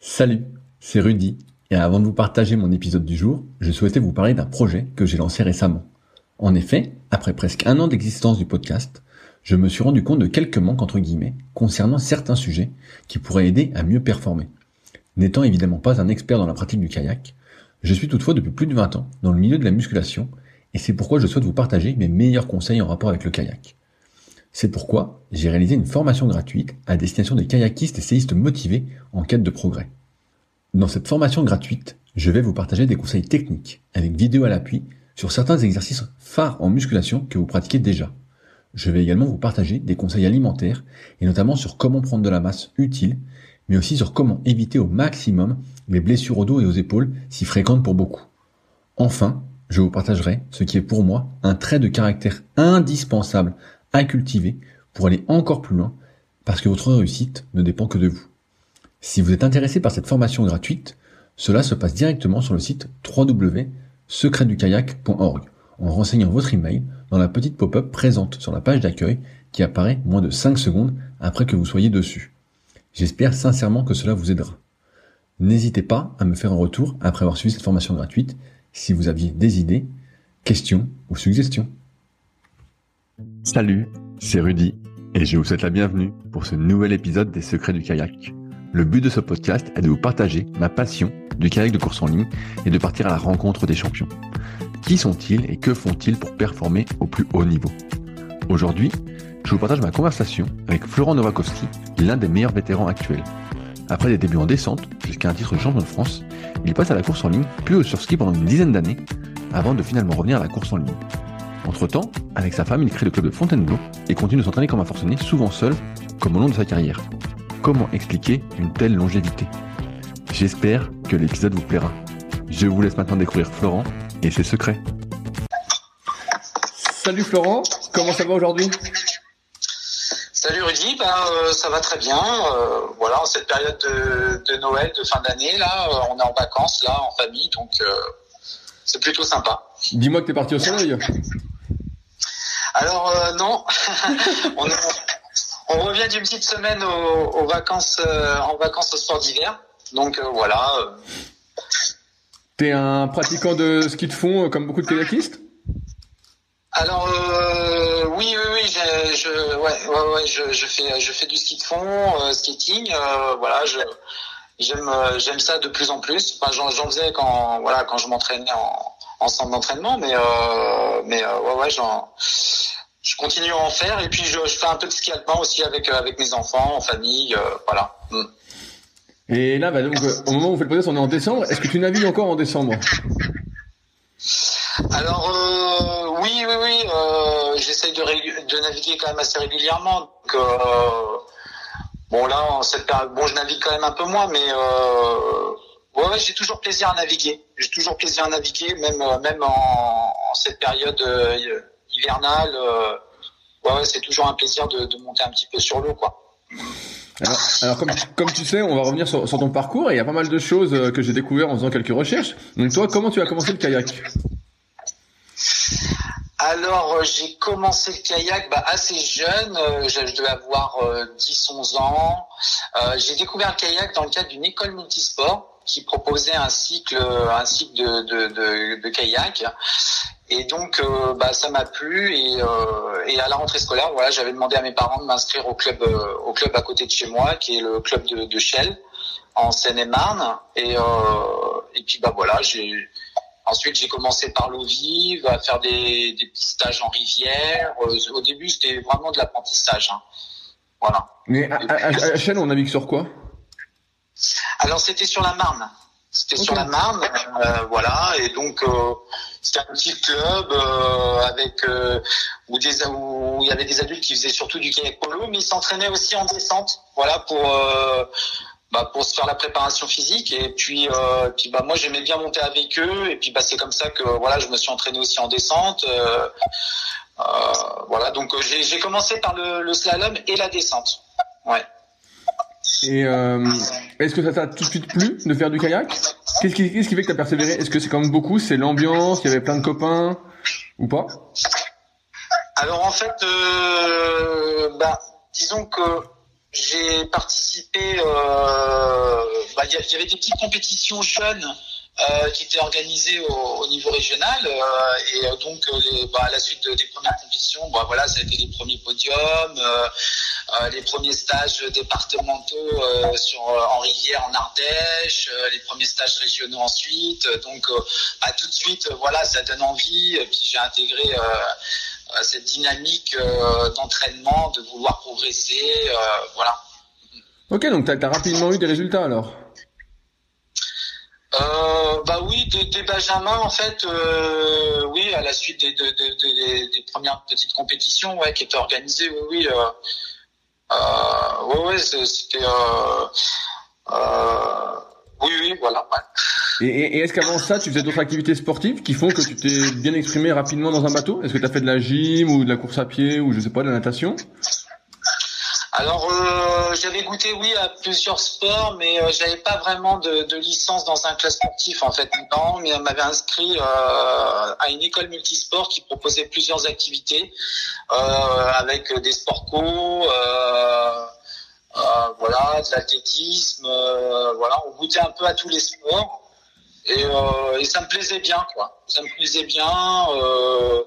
Salut, c'est Rudy, et avant de vous partager mon épisode du jour, je souhaitais vous parler d'un projet que j'ai lancé récemment. En effet, après presque un an d'existence du podcast, je me suis rendu compte de quelques manques entre guillemets concernant certains sujets qui pourraient aider à mieux performer. N'étant évidemment pas un expert dans la pratique du kayak, je suis toutefois depuis plus de 20 ans dans le milieu de la musculation, et c'est pourquoi je souhaite vous partager mes meilleurs conseils en rapport avec le kayak. C'est pourquoi j'ai réalisé une formation gratuite à destination des kayakistes et séistes motivés en quête de progrès. Dans cette formation gratuite, je vais vous partager des conseils techniques avec vidéo à l'appui sur certains exercices phares en musculation que vous pratiquez déjà. Je vais également vous partager des conseils alimentaires et notamment sur comment prendre de la masse utile, mais aussi sur comment éviter au maximum les blessures au dos et aux épaules si fréquentes pour beaucoup. Enfin, je vous partagerai ce qui est pour moi un trait de caractère indispensable à cultiver pour aller encore plus loin parce que votre réussite ne dépend que de vous. Si vous êtes intéressé par cette formation gratuite, cela se passe directement sur le site www.secretdukayak.org en renseignant votre email dans la petite pop-up présente sur la page d'accueil qui apparaît moins de 5 secondes après que vous soyez dessus. J'espère sincèrement que cela vous aidera. N'hésitez pas à me faire un retour après avoir suivi cette formation gratuite si vous aviez des idées, questions ou suggestions. Salut, c'est Rudy et je vous souhaite la bienvenue pour ce nouvel épisode des Secrets du kayak. Le but de ce podcast est de vous partager ma passion du kayak de course en ligne et de partir à la rencontre des champions. Qui sont-ils et que font-ils pour performer au plus haut niveau? Aujourd'hui, je vous partage ma conversation avec Florent Nowakowski, l'un des meilleurs vétérans actuels. Après des débuts en descente, jusqu'à un titre de champion de France, il passe à la course en ligne, puis au surski pendant une dizaine d'années, avant de finalement revenir à la course en ligne. Entre-temps, avec sa femme, il crée le club de Fontainebleau et continue de s'entraîner comme un forcené, souvent seul, comme au long de sa carrière. Comment expliquer une telle longévité? J'espère que l'épisode vous plaira. Je vous laisse maintenant découvrir Florent et ses secrets. Salut Florent, comment ça va aujourd'hui? Salut Rudy, ben, euh, ça va très bien. Euh, voilà, en cette période de, de Noël, de fin d'année, là, euh, on est en vacances, là, en famille, donc euh, c'est plutôt sympa. Dis-moi que t'es parti au soleil. Alors euh, non, on, on revient d'une petite semaine aux, aux vacances, euh, en vacances au sport d'hiver. Donc euh, voilà. T'es un pratiquant de ski de fond comme beaucoup de kayakistes? Alors euh, oui, oui, oui, je, je, ouais, ouais, ouais, je, je fais, je fais du ski de fond, euh, skating. euh, voilà, je j'aime, j'aime ça de plus en plus. Enfin, j'en, j'en faisais quand, voilà, quand je m'entraînais en, en centre d'entraînement, mais, euh, mais euh, ouais, ouais, j'en, je continue à en faire. Et puis je, je fais un peu de ski alpin aussi avec, euh, avec mes enfants, en famille, euh, voilà. Mm. Et là, bah, donc, euh, au moment où vous faites le podcast, on est en décembre. Est-ce que tu navigues encore en décembre Alors euh, oui, oui, oui, euh, j'essaye de, de naviguer quand même assez régulièrement. Donc, euh, bon là, en cette période, bon, je navigue quand même un peu moins, mais euh, ouais, ouais, j'ai toujours plaisir à naviguer. J'ai toujours plaisir à naviguer, même euh, même en, en cette période euh, hivernale. euh, ouais, ouais, c'est toujours un plaisir de, de monter un petit peu sur l'eau, quoi. Alors, alors comme, comme tu sais, on va revenir sur, sur ton parcours et il y a pas mal de choses que j'ai découvert en faisant quelques recherches. Donc toi, comment tu as commencé le kayak? Alors, j'ai commencé le kayak bah, assez jeune, euh, je, je devais avoir euh, 10-11 ans. Euh, j'ai découvert le kayak dans le cadre d'une école multisport qui proposait un cycle, un cycle de, de, de, de kayak. Et donc, euh, bah, ça m'a plu. Et, euh, et à la rentrée scolaire, voilà, j'avais demandé à mes parents de m'inscrire au club, euh, au club à côté de chez moi, qui est le club de, de Shell en Seine-et-Marne. Et, et puis, bah voilà, j'ai Ensuite, j'ai commencé par l'eau vive, à faire des, des petits stages en rivière. Au début, c'était vraiment de l'apprentissage. hein. Voilà. Mais à, à, à, à Chelles, on navigue sur quoi? Alors, c'était sur la Marne. C'était sur la Marne, euh, voilà. Et donc, euh, c'était un petit club euh, avec euh, où, des, où il y avait des adultes qui faisaient surtout du kayak polo, mais ils s'entraînaient aussi en descente, voilà, pour euh, bah, pour se faire la préparation physique. Et puis, euh, puis bah moi, j'aimais bien monter avec eux. Et puis, bah, c'est comme ça que voilà, je me suis entraîné aussi en descente. Euh, euh, voilà, donc j'ai j'ai commencé par le, le slalom et la descente. Ouais. Et euh, est-ce que ça t'a tout de suite plu de faire du kayak? Qu'est-ce qui, qui fait que t'as persévéré? Est-ce que c'est comme beaucoup, c'est l'ambiance, il y avait plein de copains? Ou pas? Alors en fait, euh, bah, disons que j'ai participé. Euh, bah, il y, avait des petites compétitions jeunes euh, qui étaient organisées au, niveau régional euh, et donc les, bah, à la suite des premières compétitions, bah, voilà, ça a été les premiers podiums, les premiers stages départementaux sur en rivière en Ardèche, les premiers stages régionaux ensuite. Donc bah, tout de suite, voilà, ça donne envie. Et puis j'ai intégré cette dynamique d'entraînement, de vouloir progresser, voilà. Ok, donc tu as, rapidement eu des résultats alors? Euh, bah oui, des, Benjamins en fait, euh, oui, à la suite des, des, premières petites compétitions, ouais, qui étaient organisées, oui, oui, euh, euh ouais, ouais, c'était, euh, euh, oui, oui, voilà. Ouais. Et, et est-ce qu'avant ça, tu faisais d'autres activités sportives qui font que tu t'es bien exprimé rapidement dans un bateau? Est-ce que tu as fait de la gym ou de la course à pied ou je sais pas, de la natation? Alors euh, j'avais goûté oui à plusieurs sports, mais euh, j'avais pas vraiment de, de, licence dans un club sportif en fait. Non, mais on m'avait inscrit euh, à une école multisport qui proposait plusieurs activités euh, avec des sports co, euh, voilà, de l'athlétisme, voilà, on goûtait un peu à tous les sports et, et ça me plaisait bien quoi. Ça me plaisait bien. Euh,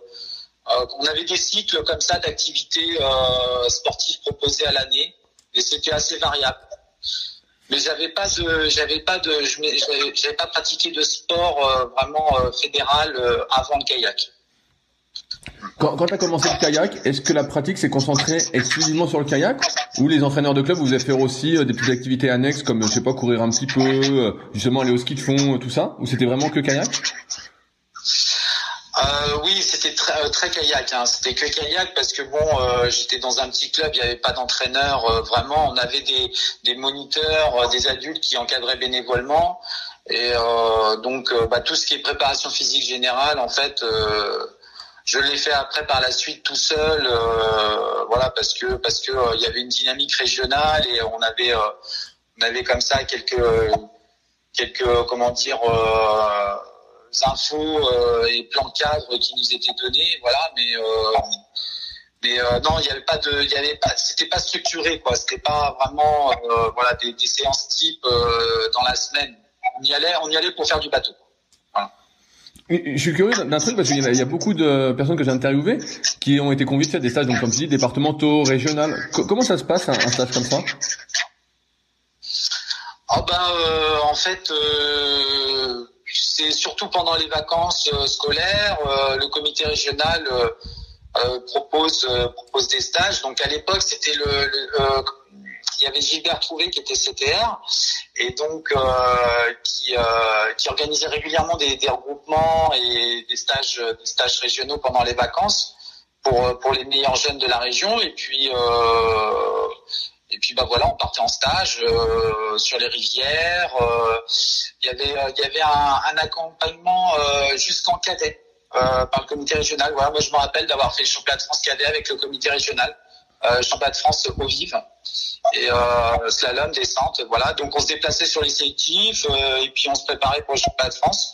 on avait des cycles comme ça d'activités euh, sportives proposées à l'année et c'était assez variable. Mais j'avais pas de, j'avais pas de, j'avais pas pratiqué de sport euh, vraiment fédéral avant le kayak. Quand, quand tu as commencé le kayak, est-ce que la pratique s'est concentrée exclusivement sur le kayak ou les entraîneurs de club vous avez fait aussi des petites activités annexes comme je sais pas courir un petit peu, justement aller au ski de fond, tout ça ou c'était vraiment que kayak? Euh, oui, c'était très, euh, très kayak. Hein. C'était que kayak parce que bon, euh, j'étais dans un petit club, il n'y avait pas d'entraîneur. Euh, vraiment, on avait des, des moniteurs, des adultes qui encadraient bénévolement. Et donc, bah, tout ce qui est préparation physique générale, en fait, je l'ai fait après par la suite tout seul. voilà, parce que parce que il y avait une dynamique régionale et on avait on avait comme ça quelques quelques comment dire infos euh, et plans cadres qui nous étaient donnés, voilà, mais euh, mais euh, non, il y avait pas de, il y avait pas, c'était pas structuré quoi, c'était pas vraiment voilà des, des, séances type dans la semaine. On y allait, on y allait pour faire du bateau. Je suis curieux d'un truc parce qu'il y, y, a beaucoup de personnes que j'ai interviewées qui ont été conviées de faire des stages, donc comme tu dis, départementaux, régionaux. comment ça se passe un, un stage comme ça? Oh ben, euh, en fait, euh, c'est surtout pendant les vacances euh, scolaires, euh, le comité régional euh, propose propose des stages. Donc à l'époque, c'était le, il y avait Gilbert Trouvé qui était CTR et donc qui, qui organisait régulièrement des, des, regroupements et des stages des stages régionaux pendant les vacances pour pour les meilleurs jeunes de la région et puis et puis bah voilà, on partait en stage euh, sur les rivières. Euh, il y avait euh, il y avait un, un accompagnement jusqu'en cadet par le comité régional. Voilà, moi je me rappelle d'avoir fait le championnat de France cadet avec le comité régional, championnat de France au vive et slalom descente. Voilà, donc on se déplaçait sur les sélectifs et puis on se préparait pour le championnat de France.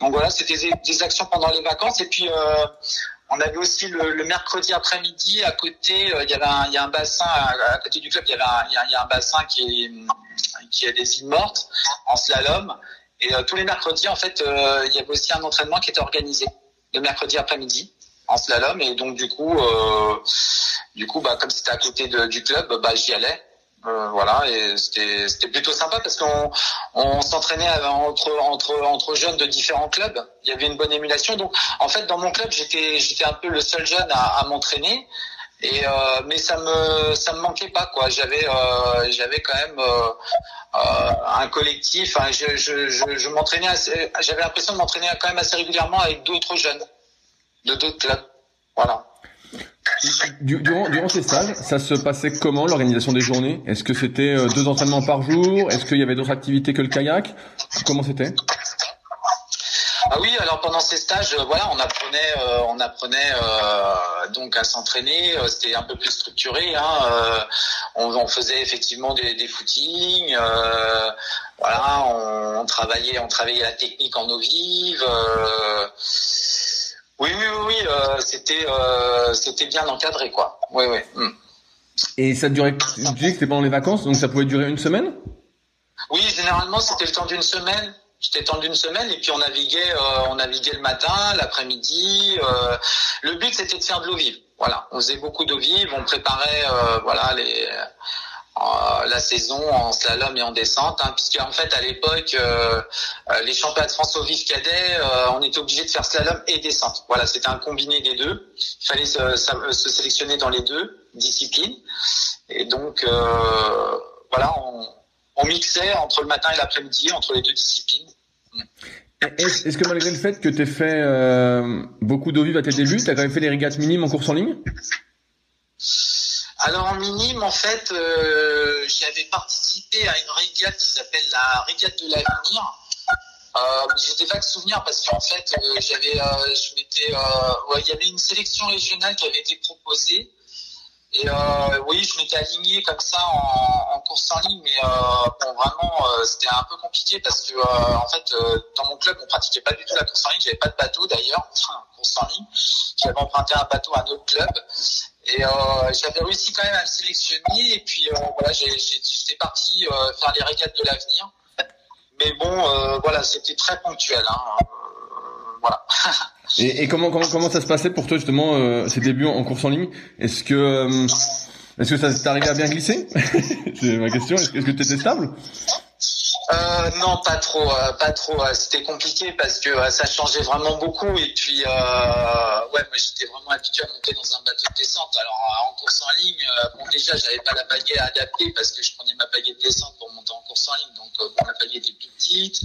Donc voilà, c'était des, des, actions pendant les vacances et puis on avait aussi le, mercredi après-midi à côté, euh, il y avait un, a un bassin à, côté du club, il y avait un, a, un bassin qui est a des îles mortes en slalom. Et euh, tous les mercredis, en fait, euh, il y avait aussi un entraînement qui était organisé le mercredi après-midi en slalom. Et donc du coup, du coup, bah comme c'était à côté du club, bah j'y allais. Euh, voilà, et c'était plutôt sympa parce qu'on on s'entraînait entre entre entre jeunes de différents clubs. Il y avait une bonne émulation. Donc en fait, dans mon club, j'étais j'étais un peu le seul jeune à, m'entraîner. Et euh, mais ça me ça me manquait pas quoi. J'avais euh, j'avais quand même euh, un collectif. Je je je, je m'entraînais. J'avais l'impression de m'entraîner quand même assez régulièrement avec d'autres jeunes de d'autres clubs. Voilà. Durant, durant ces stages, ça se passait comment l'organisation des journées? Est-ce que c'était euh, deux entraînements par jour? Est-ce qu'il y avait d'autres activités que le kayak? Comment c'était? Ah oui, alors pendant ces stages, euh, voilà, on apprenait, euh, on apprenait donc à s'entraîner. C'était un peu plus structuré. Hein, on, faisait effectivement des, des footings. voilà, on, on, travaillait, on travaillait la technique en eau vive. Oui, oui, oui, oui euh, c'était euh, c'était bien encadré, quoi. Oui, oui. Hmm. Et ça durait, tu disais que c'était pendant les vacances, donc ça pouvait durer une semaine? Oui, généralement c'était le temps d'une semaine. J'étais temps d'une semaine et puis on naviguait, euh, on naviguait le matin, l'après-midi. Euh, le but c'était de faire de l'eau vive. Voilà, on faisait beaucoup d'eau vive, on préparait euh, voilà les la saison en slalom et en descente, hein, puisqu'en fait à l'époque les championnats de France au vif cadet, on était obligé de faire slalom et descente. Voilà, c'était un combiné des deux. Il fallait se, sélectionner dans les deux disciplines et donc voilà, on, mixait entre le matin et l'après-midi, entre les deux disciplines. Est-ce que malgré le fait que tu aies fait euh, beaucoup d'eau à tes débuts, tu as quand même fait des régates minimes en course en ligne? Alors en minime, en fait, euh, j'avais participé à une régate qui s'appelle la régate de l'avenir. Euh, j'ai des vagues souvenirs parce qu'en fait, euh, j'avais, je il y avait une sélection régionale qui avait été proposée et oui, je m'étais aligné comme ça en, course en ligne, mais bon, vraiment, c'était un peu compliqué parce que en fait, dans mon club, on pratiquait pas du tout la course en ligne. J'avais pas de bateau d'ailleurs, enfin, course en ligne. J'avais emprunté un bateau à un autre club. Et j'avais réussi quand même à le sélectionner. Et puis voilà, j'étais parti faire les régates de l'avenir. Mais bon, voilà, c'était très ponctuel. Hein, voilà. Et, et, comment, comment comment ça se passait pour toi justement euh, ces débuts en, course en ligne? Est-ce que euh, est-ce que ça t'est arrivé à bien glisser? C'est ma question. Est-ce, que tu étais stable? Euh, non, pas trop, euh, pas trop. Euh, c'était compliqué parce que ça changeait vraiment beaucoup. Et puis, ouais, moi j'étais vraiment habitué à monter dans un bateau de descente. Alors en course en ligne, bon déjà j'avais pas la pagaie adaptée parce que je prenais ma pagaie de descente pour monter en course en ligne. Donc bon, la pagaie était plus petite.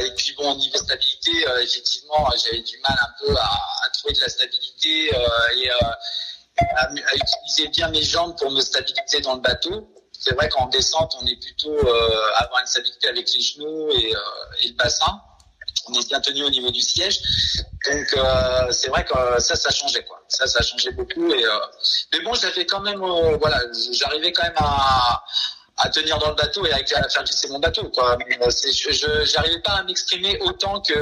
et puis bon, au niveau stabilité, effectivement, j'avais du mal un peu à, à trouver de la stabilité et à utiliser bien mes jambes pour me stabiliser dans le bateau c'est vrai qu'en descente, on est plutôt euh, avoir une stabilité avec les genoux et, euh, et, le bassin. On est bien tenu au niveau du siège. Donc euh, c'est vrai que ça, ça changeait quoi. Ça, ça changeait beaucoup. Et euh, mais bon, j'avais quand même, euh, voilà, j'arrivais quand même à à tenir dans le bateau et à, faire glisser mon bateau. Quoi. je n'arrivais pas à m'exprimer autant que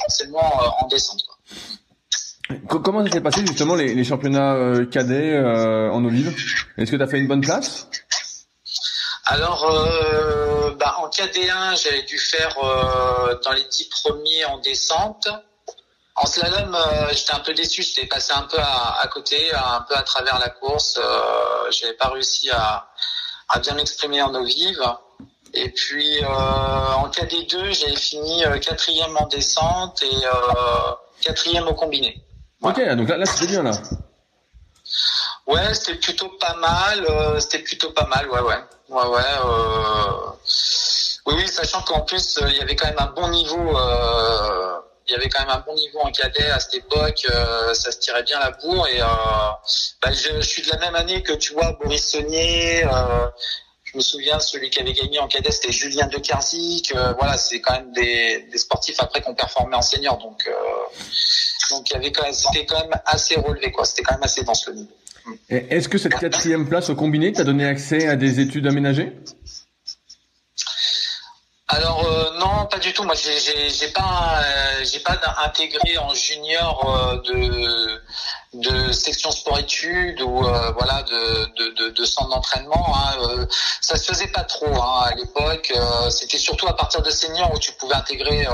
forcément en descente. Quoi. Comment s'est passé justement les, les championnats cadets en vive Est-ce que tu as fait une bonne place? Alors, euh, bah, en KD1, j'avais dû faire euh, dans les dix premiers en descente. En slalom, euh, j'étais un peu déçu, j'étais passé un peu à, côté, un peu à travers la course. Euh, j'avais pas réussi à, à bien m'exprimer en eau vive. Et puis en KD2, j'avais fini quatrième en descente et quatrième au combiné. Ok, donc là, là c'était bien là. Ouais, c'était plutôt pas mal. c'était plutôt pas mal, ouais, ouais. Ouais, ouais. Euh... Oui, oui, sachant qu'en plus, euh, il y avait quand même un bon niveau. Euh... Il y avait quand même un bon niveau en cadet à cette époque. Euh, ça se tirait bien la bourre. Et euh, bah, je, je, suis de la même année que tu vois Boris Saunier. je me souviens, celui qui avait gagné en cadet, c'était Julien De Kerzik. voilà, c'est quand même des, des, sportifs après qu'on performait en senior. Donc, donc il y avait quand c'était quand même assez relevé, quoi. C'était quand même assez dense le niveau. Est-ce que cette quatrième place au combiné t'a donné accès à des études aménagées? Alors euh, non, pas du tout. Moi, j'ai pas euh, j'ai pas intégré en junior euh, de section sport études ou voilà de centre d'entraînement. Hein. ça se faisait pas trop hein, à l'époque. C'était surtout à partir de senior où tu pouvais intégrer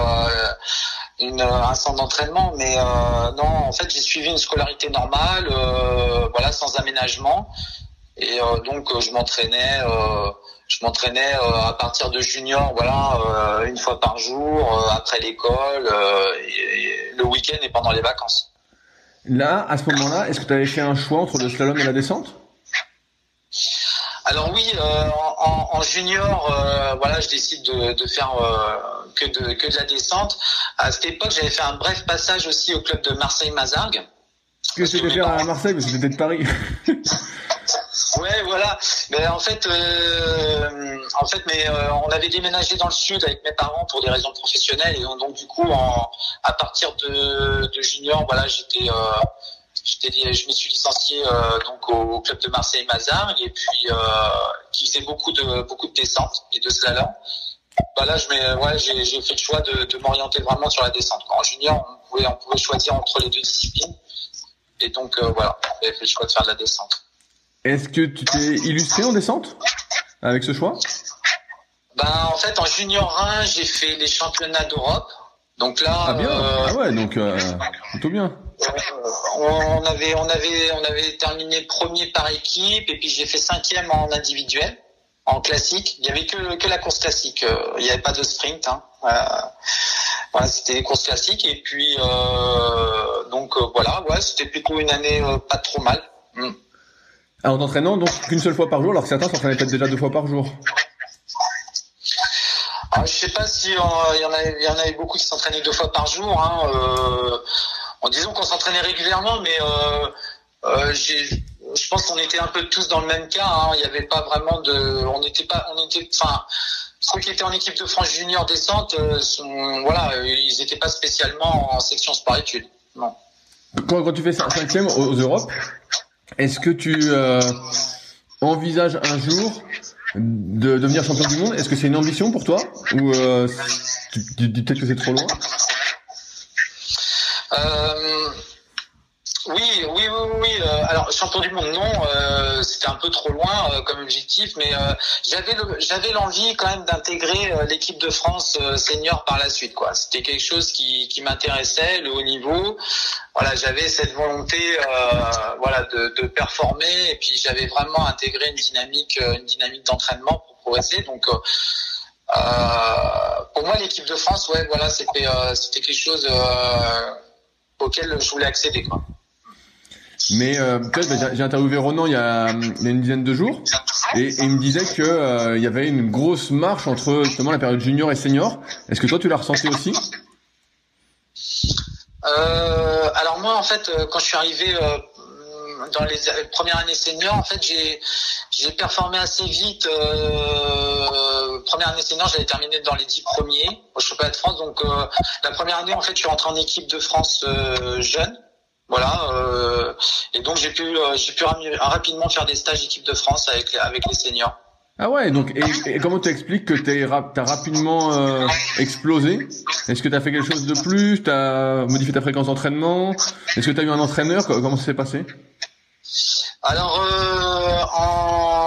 une, un centre d'entraînement. Mais non, en fait, j'ai suivi une scolarité normale, voilà, sans aménagement. Et donc, je m'entraînais je m'entraînais euh, à partir de junior, voilà, euh, une fois par jour, euh, après l'école, le week-end et pendant les vacances. Là, à ce moment-là, est-ce que tu avais fait un choix entre le slalom et la descente? Alors oui, en, en, junior, voilà, je décide de, de faire que de que de la descente. À cette époque, j'avais fait un bref passage aussi au club de Marseille-Mazargues. Que c'était faire à Marseille, parce que c'était de Paris. Ouais, voilà. Mais en fait, euh, en fait, mais euh, on avait déménagé dans le sud avec mes parents pour des raisons professionnelles et donc, du coup, en, à partir de, de junior, voilà, j'étais, euh, j'étais, je me suis licencié euh, donc au, club de Marseille Mazar et puis euh, qui faisait beaucoup de beaucoup de descente et de slalom. Voilà, je ouais, j'ai, j'ai fait le choix de, de m'orienter vraiment sur la descente. En junior, on pouvait, on pouvait choisir entre les deux disciplines et donc voilà, j'ai fait le choix de faire de la descente. Est-ce que tu t'es illustré en descente avec ce choix? Ben en fait en junior 1 j'ai fait les championnats d'Europe. Donc là. Ah bien. ah ouais donc plutôt bien. On avait on avait on avait terminé premier par équipe et puis j'ai fait cinquième en individuel en classique. Il y avait que, que la course classique. Il n'y avait pas de sprint. Hein. voilà, c'était les courses classiques. Et puis euh, donc voilà, ouais, c'était plutôt une année pas trop mal. Mm. Ah, en entraînant donc qu'une seule fois par jour, alors que certains s'entraînaient peut-être déjà deux fois par jour. Ah, je sais pas si il y en avait, y en avait beaucoup qui s'entraînaient deux fois par jour. Hein, euh, en disant qu'on s'entraînait régulièrement, mais euh, euh, je pense qu'on était un peu tous dans le même cas. Hein. Il n'y avait pas vraiment de, on n'était pas, on était, enfin, ceux qui étaient en équipe de France junior descente, euh, voilà, ils n'étaient pas spécialement en section sport-études. Non. Quand, tu fais cinquième aux, Europes, est-ce que tu envisages un jour de devenir champion du monde? Est-ce que c'est une ambition pour toi? Ou peut-être que c'est trop loin? Euh, oui, oui, oui, oui. Euh, alors champion du monde, non, euh, c'était un peu trop loin euh, comme objectif, mais j'avais j'avais l'envie quand même d'intégrer l'équipe de France senior par la suite, quoi. C'était quelque chose qui, qui m'intéressait, le haut niveau. Voilà, j'avais cette volonté, voilà, de, de performer, et puis j'avais vraiment intégré une dynamique, une dynamique d'entraînement pour progresser. Donc euh, pour moi, l'équipe de France, ouais, voilà, c'était c'était quelque chose auquel je voulais accéder, quoi. Mais euh, j'ai interviewé Ronan il y, a, une dizaine de jours et, il me disait que euh, il y avait une grosse marche entre justement la période junior et senior. Est-ce que toi tu l'as ressenti aussi? Euh, Alors moi en fait euh, quand je suis arrivé dans les premières années senior, en fait j'ai performé assez vite. première année senior, j'avais terminé dans les dix premiers au championnat de France. Donc la première année en fait je suis rentré en équipe de France jeune. Voilà, euh, et donc j'ai pu euh, j'ai pu rapidement faire des stages équipe de France avec avec les seniors. Ah ouais, donc et, comment tu expliques que tu as rapidement euh, explosé? Est-ce que tu as fait quelque chose de plus? Tu as modifié ta fréquence d'entraînement? Est-ce que tu as eu un entraîneur? Comment ça s'est passé? Alors en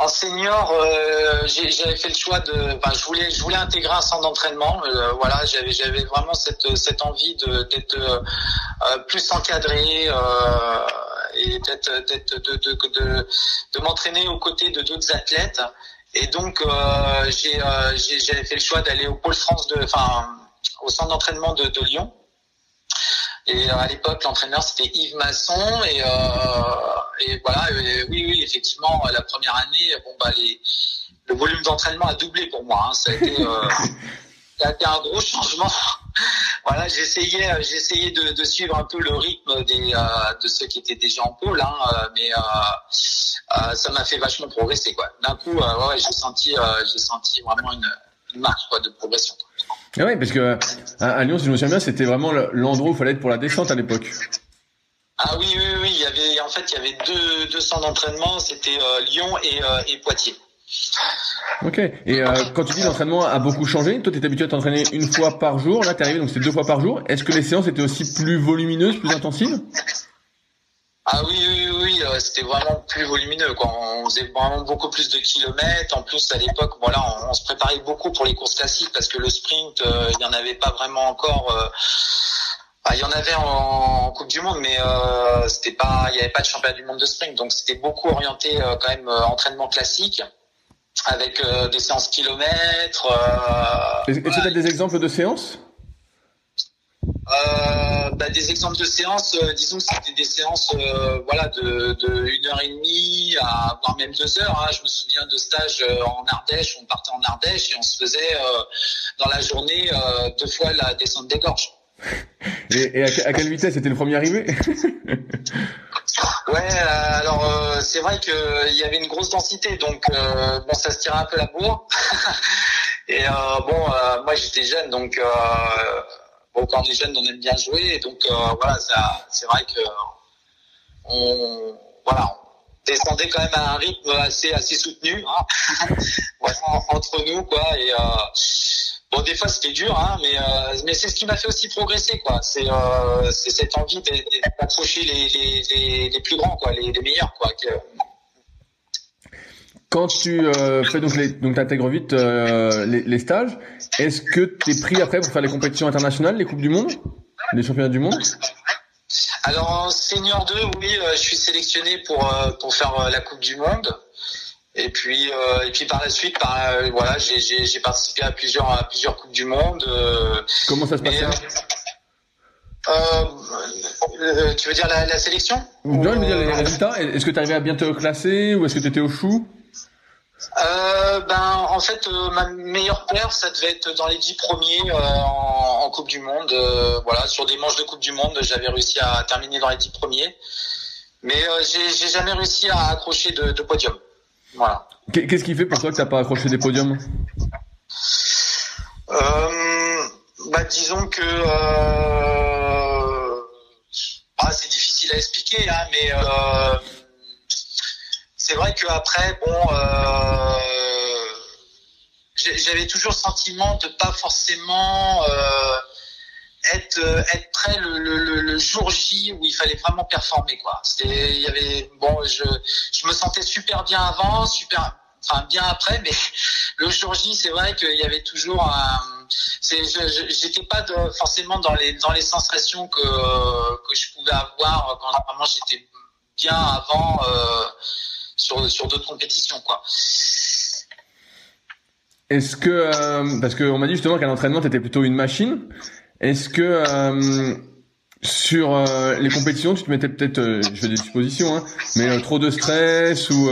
en senior, euh, j'avais fait le choix de, enfin, je voulais, je voulais intégrer un centre d'entraînement. Euh, voilà, j'avais, j'avais vraiment cette, cette envie d'être euh, plus encadré euh, et d'être, de, de, de, m'entraîner aux côtés de d'autres athlètes. Et donc, j'ai, j'avais fait le choix d'aller au pôle France de, enfin, au centre d'entraînement de, de Lyon. Et à l'époque, l'entraîneur c'était Yves Masson et, euh, et voilà. oui, oui, effectivement, la première année, bon bah les, le volume d'entraînement a doublé pour moi. Hein. Ça a été, euh, ça a été un gros changement. voilà, j'essayais, j'essayais de, de, suivre un peu le rythme des euh, de ceux qui étaient déjà en pôle, hein, mais euh, euh, ça m'a fait vachement progresser quoi. D'un coup, ouais, j'ai senti, j'ai senti vraiment une, une marche quoi de progression. Ah ouais, parce que à, Lyon, si je me souviens bien, c'était vraiment l'endroit où il fallait être pour la descente à l'époque. Ah oui, oui, oui, il y avait en fait il y avait deux, deux centres d'entraînement, c'était euh, Lyon et, euh, et, Poitiers. Ok. Et euh, quand tu dis l'entraînement a beaucoup changé, toi tu étais habitué à t'entraîner une fois par jour, là t'es arrivé donc c'est deux fois par jour. Est-ce que les séances étaient aussi plus volumineuses, plus intensives? Ah oui, oui, oui, c'était vraiment plus volumineux. Quoi. On faisait vraiment beaucoup plus de kilomètres. En plus, à l'époque, voilà, on, se préparait beaucoup pour les courses classiques parce que le sprint, euh, il n'y en avait pas vraiment encore. Euh, bah, il y en avait en, Coupe du Monde, mais c'était pas, il n'y avait pas de championnat du monde de sprint, donc c'était beaucoup orienté quand même entraînement classique avec des séances kilomètres. Est-ce que tu as des exemples de séances? Euh, bah, des exemples de séances, euh, disons que c'était des séances euh, voilà de, de une heure et demie à voire même deux heures. Hein. Je me souviens de stages en Ardèche, on partait en Ardèche et on se faisait dans la journée deux fois la descente des gorges. Et, à, quelle vitesse était le premier arrivé? Ouais, alors c'est vrai qu'il y avait une grosse densité, donc bon, ça se tirait un peu la bourre. et bon, moi j'étais jeune, donc quand on est jeune, on aime bien jouer. Et donc, euh, voilà, c'est vrai que on, voilà, descendait quand même à un rythme assez, assez soutenu, hein. entre nous, quoi. Et, euh, Bon, des fois c'était dur, hein, mais euh, mais c'est ce qui m'a fait aussi progresser, quoi. C'est c'est cette envie d'approcher les, les, les, les, plus grands, quoi, les, les meilleurs, quoi. Quand tu euh, fais donc les, donc t'intègres vite euh, les, les, stages, est-ce que tu es pris après pour faire les compétitions internationales, les coupes du monde, les championnats du monde? Alors en senior 2, oui, euh, je suis sélectionné pour pour faire la coupe du monde. Et puis et puis par la suite, voilà, j'ai participé à plusieurs à plusieurs coupes du monde. Comment ça se passe tu veux dire la, la sélection? Non, je veux dire les résultats. Est-ce que tu arrivé à bien te classer ou est-ce que tu étais au chou? Euh, ben, en fait, euh, ma meilleure paire, ça devait être dans les dix premiers euh, en, en, Coupe du Monde. Euh, voilà, sur des manches de Coupe du Monde, j'avais réussi à terminer dans les dix premiers, mais j'ai jamais réussi à accrocher de, de podium. Voilà. Qu'est-ce qui fait pour toi que t'as pas accroché des podiums? Bah, disons que ah, c'est difficile à expliquer, hein, mais c'est vrai qu'après, bon, euh, j'avais toujours le sentiment de pas forcément euh, être être prêt le, jour J où il fallait vraiment performer quoi. Il y avait, bon, je je me sentais super bien avant, super, enfin bien après, mais le jour J, c'est vrai qu'il y avait toujours un j'étais pas forcément dans les dans les sensations que que je pouvais avoir quand vraiment j'étais bien avant euh, sur, sur d'autres compétitions, quoi. Est-ce que, euh, parce qu'on m'a dit justement qu'à l'entraînement, tu étais plutôt une machine. Est-ce que euh, sur euh, les compétitions, tu te mettais peut-être, je fais des suppositions, hein, mais trop de stress ou...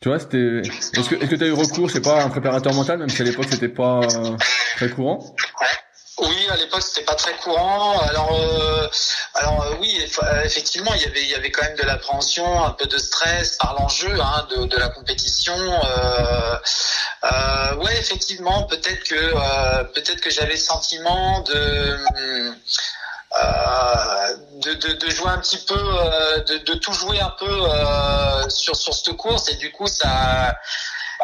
tu vois, c'était... Est-ce que est-ce que tu as eu recours, c'est pas, un préparateur mental, même si à l'époque, c'était pas très courant? Oui, à l'époque c'était pas très courant. Alors, euh, alors euh, oui, euh, effectivement, il y avait, il y avait quand même de l'appréhension, un peu de stress par l'enjeu hein, de, la compétition. Euh, ouais, effectivement, peut-être que peut-être que j'avais le sentiment de de, jouer un petit peu, de tout jouer un peu sur sur cette course et du coup ça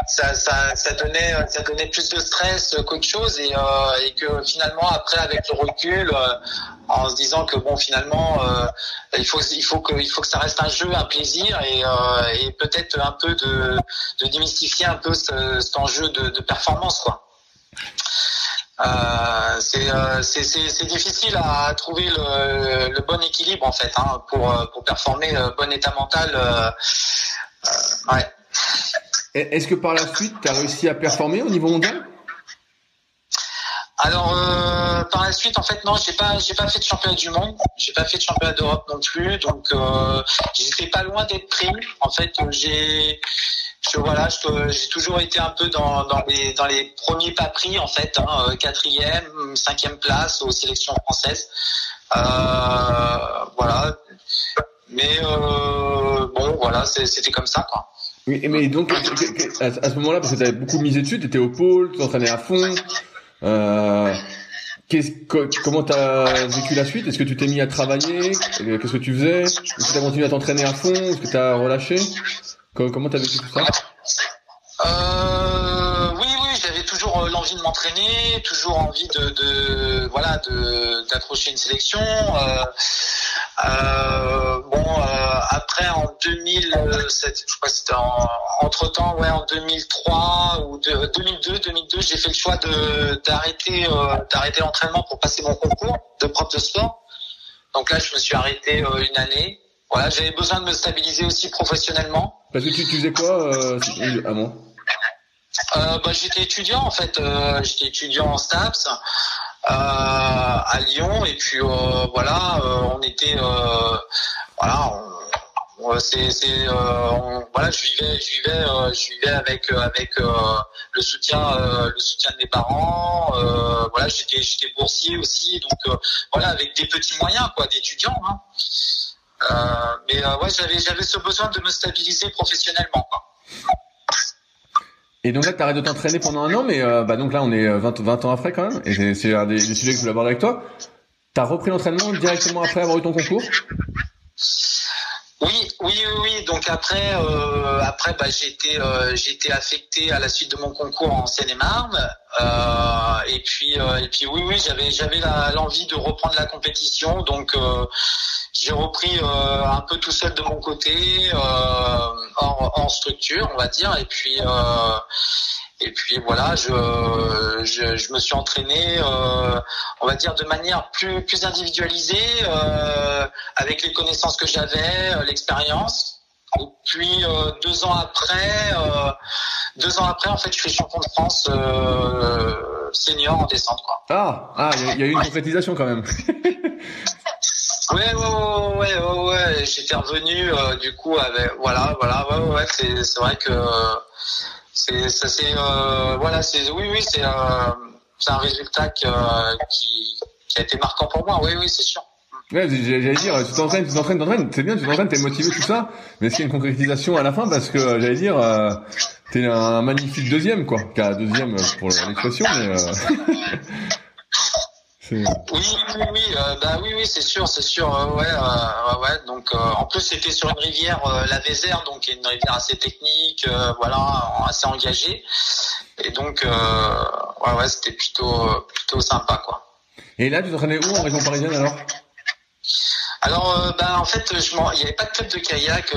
ça, ça, ça, donnait, ça donnait plus de stress qu'autre chose et, euh, que finalement après avec le recul, euh, en se disant que bon finalement euh, il faut il faut que il faut que ça reste un jeu, un plaisir et, peut-être un peu de, de démystifier un peu ce, cet enjeu de, performance quoi. C'est difficile à trouver le, bon équilibre en fait hein, pour, pour performer bon état mental. ouais. Est-ce que par la suite, tu as réussi à performer au niveau mondial? Alors euh, par la suite en fait non j'ai pas j'ai pas fait de championnat du monde. J'ai pas fait de championnat d'Europe non plus. Donc euh, j'étais pas loin d'être pris. En fait j'ai je, voilà j'ai toujours été un peu dans, dans les dans les premiers pas pris en fait hein, euh, quatrième cinquième place aux sélections françaises. Euh, voilà. Mais euh, bon voilà c'était comme ça quoi mais, mais donc, à, ce moment-là, parce que tu avais beaucoup misé dessus, tu étais au pôle, tu t'entraînais à fond. Euh, comment t'as vécu la suite? Est-ce que tu t'es mis à travailler? Qu'est-ce que tu faisais? Est-ce que t'as continué à t'entraîner à fond? Est-ce que t'as relâché? Comment t'as vécu tout ça? Euh, Oui, oui, j'avais toujours euh, l'envie de m'entraîner, toujours envie de, de voilà, de d'accrocher une sélection. Euh, euh, bon, euh, après en 2007, je crois que c'était entre temps, ouais, en 2003 ou de, 2002, 2002, j'ai fait le choix de d'arrêter euh, d'arrêter l'entraînement pour passer mon concours de prof de sport. Donc là, je me suis arrêté euh, une année. Voilà, j'avais besoin de me stabiliser aussi professionnellement. Parce que tu, tu faisais quoi euh, avant euh, bah, j'étais étudiant en fait, euh, j'étais étudiant en STAPS à Lyon et puis euh, voilà, on était voilà, c'est c'est voilà, je vivais je vivais je vivais avec avec le soutien le soutien de mes parents, voilà, j'étais j'étais boursier aussi donc voilà avec des petits moyens quoi d'étudiant hein. mais ouais, j'avais j'avais ce besoin de me stabiliser professionnellement quoi. Et donc là, tu arrêtes de t'entraîner pendant un an, mais euh, bah donc là, on est 20, euh, 20 ans après quand même, et c'est un des, sujets que je voulais aborder avec toi. Tu as repris l'entraînement directement après avoir eu ton concours? Oui, oui, oui, Donc après, euh, après, bah, été, euh, été affecté à la suite de mon concours en Seine-et-Marne. Euh, et puis euh, et puis oui oui j'avais j'avais l'envie de reprendre la compétition donc euh, j'ai repris un peu tout seul de mon côté en, en, structure on va dire et puis et puis voilà, je, je, me suis entraîné, on va dire de manière plus plus individualisée, avec les connaissances que j'avais, l'expérience. Et puis deux ans après, deux ans après, en fait, je suis champion de France senior en descente, quoi. Ah, ah, il y, a eu une concrétisation quand même. Ouais, ouais, ouais, ouais, ouais, J'étais revenu, du coup, avec, voilà, voilà, ouais, ouais, c'est, c'est vrai que c'est ça c'est euh, voilà c'est oui oui c'est euh, c'est un résultat qui, qui a été marquant pour moi oui oui c'est sûr Ouais, j'allais dire, tu t'entraînes, tu t'entraînes, tu t'entraînes, c'est bien, tu t'entraînes, t'es motivé, tout ça, mais est-ce qu'il y a une concrétisation à la fin Parce que, j'allais dire, euh, t'es un magnifique deuxième, quoi, qu'à deuxième pour l'expression, mais... Euh... Oui, oui, oui, euh, bah oui, oui, c'est sûr, c'est sûr, euh, ouais, euh, ouais, Donc, en plus, c'était sur une rivière, la Vézère, donc une rivière assez technique, voilà, assez engagée, et donc, ouais, ouais, c'était plutôt, plutôt sympa, quoi. Et là, tu t'entraînais où en région parisienne alors? Alors, bah, en fait, je il n'y avait pas de club de kayak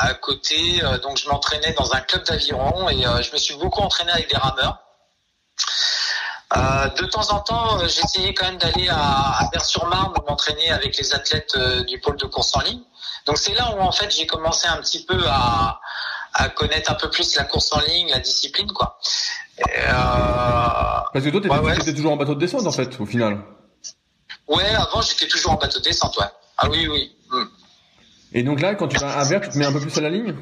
à côté, donc je m'entraînais dans un club d'aviron et je me suis beaucoup entraîné avec des rameurs. Euh, de temps en temps, euh, j'essayais quand même d'aller à, à sur marne m'entraîner avec les athlètes euh, du pôle de course en ligne. Donc c'est là où en fait j'ai commencé un petit peu à, à, connaître un peu plus la course en ligne, la discipline, quoi. euh... Parce que toi, t'étais toujours en bateau de descente en fait, au final. Ouais, avant j'étais toujours en bateau de descente, ouais. Ah oui, oui. Hmm. Et donc là, quand tu vas à Ver, tu te mets un peu plus à la ligne?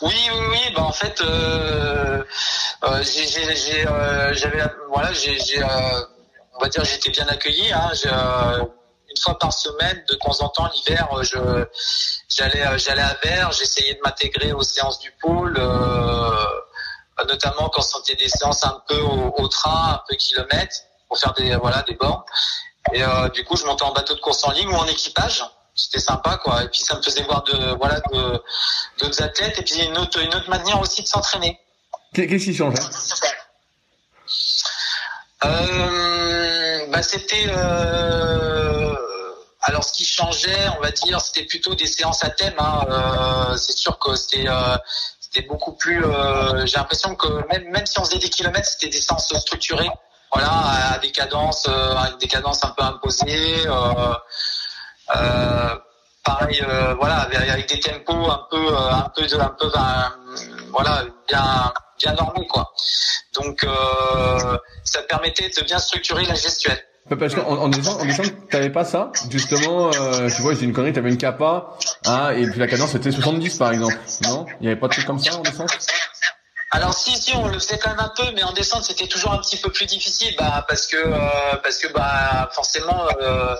Oui, oui, oui. Bah en fait, euh, euh, euh, j'avais, voilà, j'ai, on va dire, j'étais bien accueilli. Hein, une fois par semaine, de temps en temps, l'hiver, je, j'allais, j'allais à Ver, j'essayais de m'intégrer aux séances du pôle, notamment quand c'était des séances un peu au, au, train, un peu kilomètres, pour faire des, voilà, des bornes. Et du coup, je montais en bateau de course en ligne ou en équipage. C'était sympa quoi. Et puis ça me faisait voir de voilà de d'autres athlètes. Et puis une autre une autre manière aussi de s'entraîner. Qu'est-ce qui change euh, bah c'était euh, alors ce qui changeait on va dire c'était plutôt des séances à thème hein. euh, c'est sûr que c'était euh, c'était beaucoup plus euh, j'ai l'impression que même même si on faisait des kilomètres c'était des séances structurées voilà à des cadences avec des cadences un peu imposées euh, pareil, euh, voilà, avec, des tempos un peu, euh, un peu, un peu, voilà, bien, bien normés, quoi. Donc, ça permettait de bien structurer la gestuelle. Parce qu'en en en descente, t'avais pas ça. Justement, euh, tu vois, c'est une connerie, t'avais une capa, hein, et puis la cadence c'était 70 par exemple. Non? Il y avait pas de truc comme ça en descente alors si si on le faisait quand même un peu, mais en descente c'était toujours un petit peu plus difficile, bah parce que euh, parce que bah forcément euh,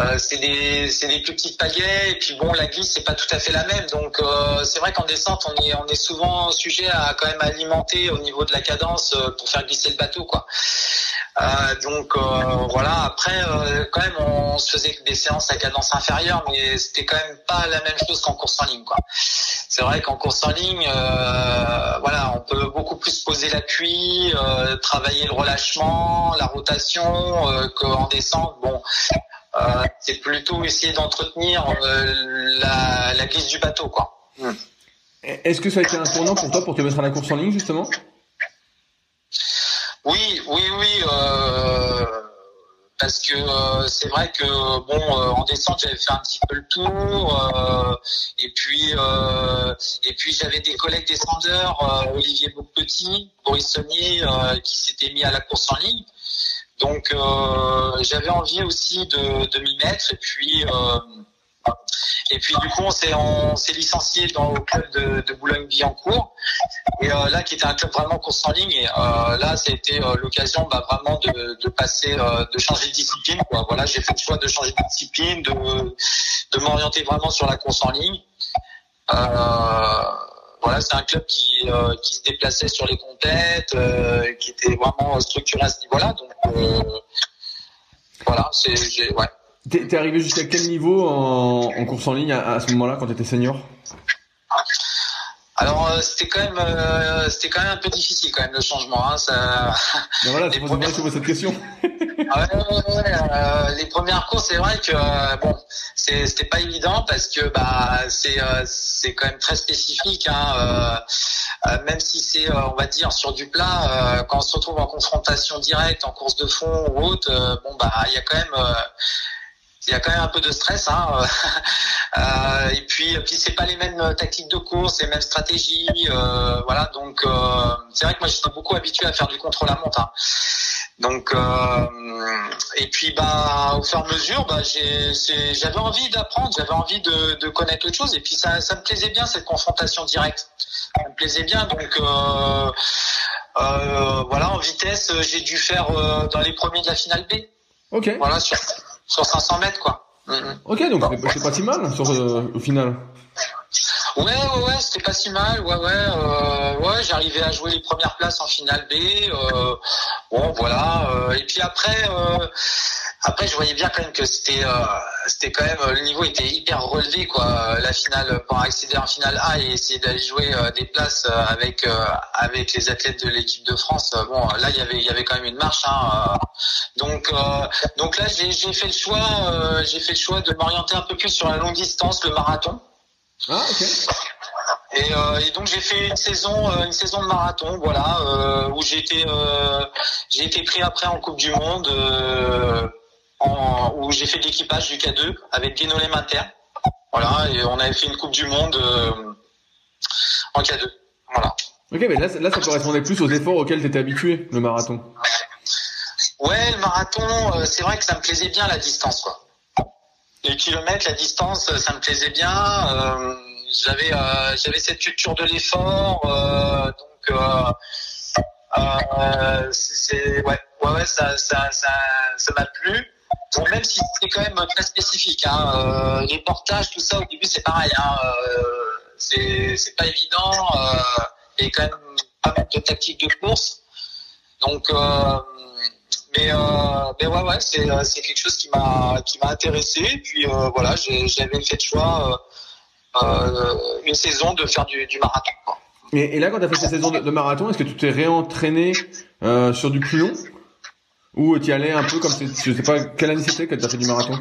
euh, c'est des c'est des plus petites pagaies et puis bon la glisse c'est pas tout à fait la même, donc c'est vrai qu'en descente on est on est souvent sujet à quand même alimenter au niveau de la cadence pour faire glisser le bateau quoi. Donc voilà après quand même on se faisait des séances à cadence inférieure, mais c'était quand même pas la même chose qu'en course en ligne quoi. C'est vrai qu'en course en ligne voilà on peut beaucoup plus poser l'appui, euh, travailler le relâchement, la rotation, euh, qu'en descente. Bon, euh, c'est plutôt essayer d'entretenir la, la, glisse du bateau, quoi. Hmm. Est-ce que ça a été un tournant pour toi pour te mettre à la course en ligne justement? Oui, oui, oui parce que euh, c'est vrai que bon euh, en descente j'avais fait un petit peu le tour euh, et puis et puis j'avais des collègues descendeurs Olivier Beaupetit, Boris Saunier qui s'étaient mis à la course en ligne. Donc j'avais envie aussi de, de m'y mettre et puis et puis du coup, on s'est licencié dans le club de, de Boulogne-Billancourt. Et euh, là, qui était un club vraiment course en ligne. Et euh, là, ça a été euh, l'occasion bah, vraiment de, de passer, euh, de changer de discipline. Quoi. Voilà, j'ai fait le choix de changer de discipline, de, de m'orienter vraiment sur la course en ligne. voilà, c'est un club qui, qui se déplaçait sur les compètes, qui était vraiment structuré à ce niveau-là. Donc voilà, c'est ouais. T'es arrivé jusqu'à quel niveau en, course en ligne à, ce moment-là quand tu étais senior? Alors c'était quand même c'était quand même un peu difficile quand même le changement. Hein, ça... Ben voilà, c'est premières... pour cette question. Ah ouais, les premières courses, c'est vrai que bon, c'était pas évident parce que bah c'est c'est quand même très spécifique. Hein, même si c'est on va dire sur du plat, quand on se retrouve en confrontation directe, en course de fond ou autre, bon bah il y a quand même il y a quand même un peu de stress. Hein. Euh, et puis, puis c'est pas les mêmes tactiques de course, les mêmes stratégies. Euh, voilà, donc euh, c'est vrai que moi j'étais beaucoup habitué à faire du contre la montre. Hein. Donc et puis bah au fur et à mesure, bah, j'avais envie d'apprendre, j'avais envie de, de, connaître autre chose. Et puis ça, ça me plaisait bien cette confrontation directe. Ça me plaisait bien. Donc voilà, en vitesse, j'ai dû faire dans les premiers de la finale B. Ok. Voilà sur sur 500 mètres, quoi. Mm-hmm. Ok, donc c'est pas si mal sur, euh, au final. Ouais, ouais, ouais, c'était pas si mal. Ouais, ouais, euh, ouais, j'arrivais à jouer les premières places en finale B. Euh, bon, voilà. Euh, et puis après, euh, après, je voyais bien quand même que c'était, euh, c'était quand même le niveau était hyper relevé quoi. La finale pour accéder en finale A et essayer d'aller jouer euh, des places euh, avec avec les athlètes de l'équipe de France. Bon, là il y avait il y avait quand même une marche. Hein, donc donc là j'ai j'ai fait le choix j'ai fait le choix de m'orienter un peu plus sur la longue distance, le marathon. Ah ok. Et, euh, et, donc j'ai fait une saison, euh, une saison de marathon, voilà, euh, où j'ai été, j'ai été pris après en Coupe du Monde en, où j'ai fait l'équipage du K2 avec Guénolé Mater. Voilà, et on avait fait une Coupe du Monde euh, en K2. Voilà. Ok, mais là, là, ça correspondait plus aux efforts auxquels tu étais habitué, le marathon. Ouais, le marathon, euh, c'est vrai que ça me plaisait bien la distance, quoi. Les kilomètres, la distance, ça me plaisait bien. Euh, j'avais, euh, j'avais cette culture de l'effort, donc c'est, ouais, ouais, ouais, ça, ça, ça, ça m'a plu. Bon, même si c'est quand même très spécifique, hein, euh, les portages, tout ça, au début, c'est pareil. Hein, euh, c'est pas évident. Euh, il y a quand même pas mal de tactiques de course. Donc, mais, ouais, c'est quelque chose qui m'a intéressé. Et puis voilà, j'avais fait le choix une saison de faire du, marathon. Et, et, là, quand tu as fait cette saison de, de marathon, est-ce que tu t'es réentraîné sur du plus long? Ou tu y allais un peu comme je sais pas quelle année c'était que tu as fait du marathon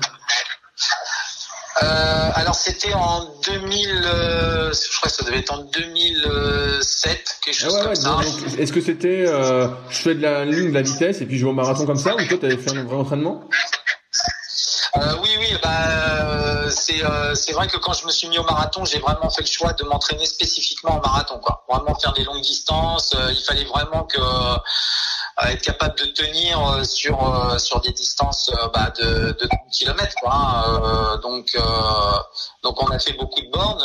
euh, alors c'était en 2000, euh, je crois que ça devait être en 2007, quelque chose ah comme ça. Est-ce que c'était, euh, je fais de la ligne, de la vitesse et puis je vais au marathon comme ça, ou toi tu avais fait un vrai entraînement oui, oui, bah c'est c'est vrai que quand je me suis mis au marathon, j'ai vraiment fait le choix de m'entraîner spécifiquement au marathon, quoi. Vraiment faire des longues distances. il fallait vraiment que être capable de tenir euh, sur euh, sur des distances euh, bah, de, de 30 km quoi. Hein, donc donc on a fait beaucoup de bornes.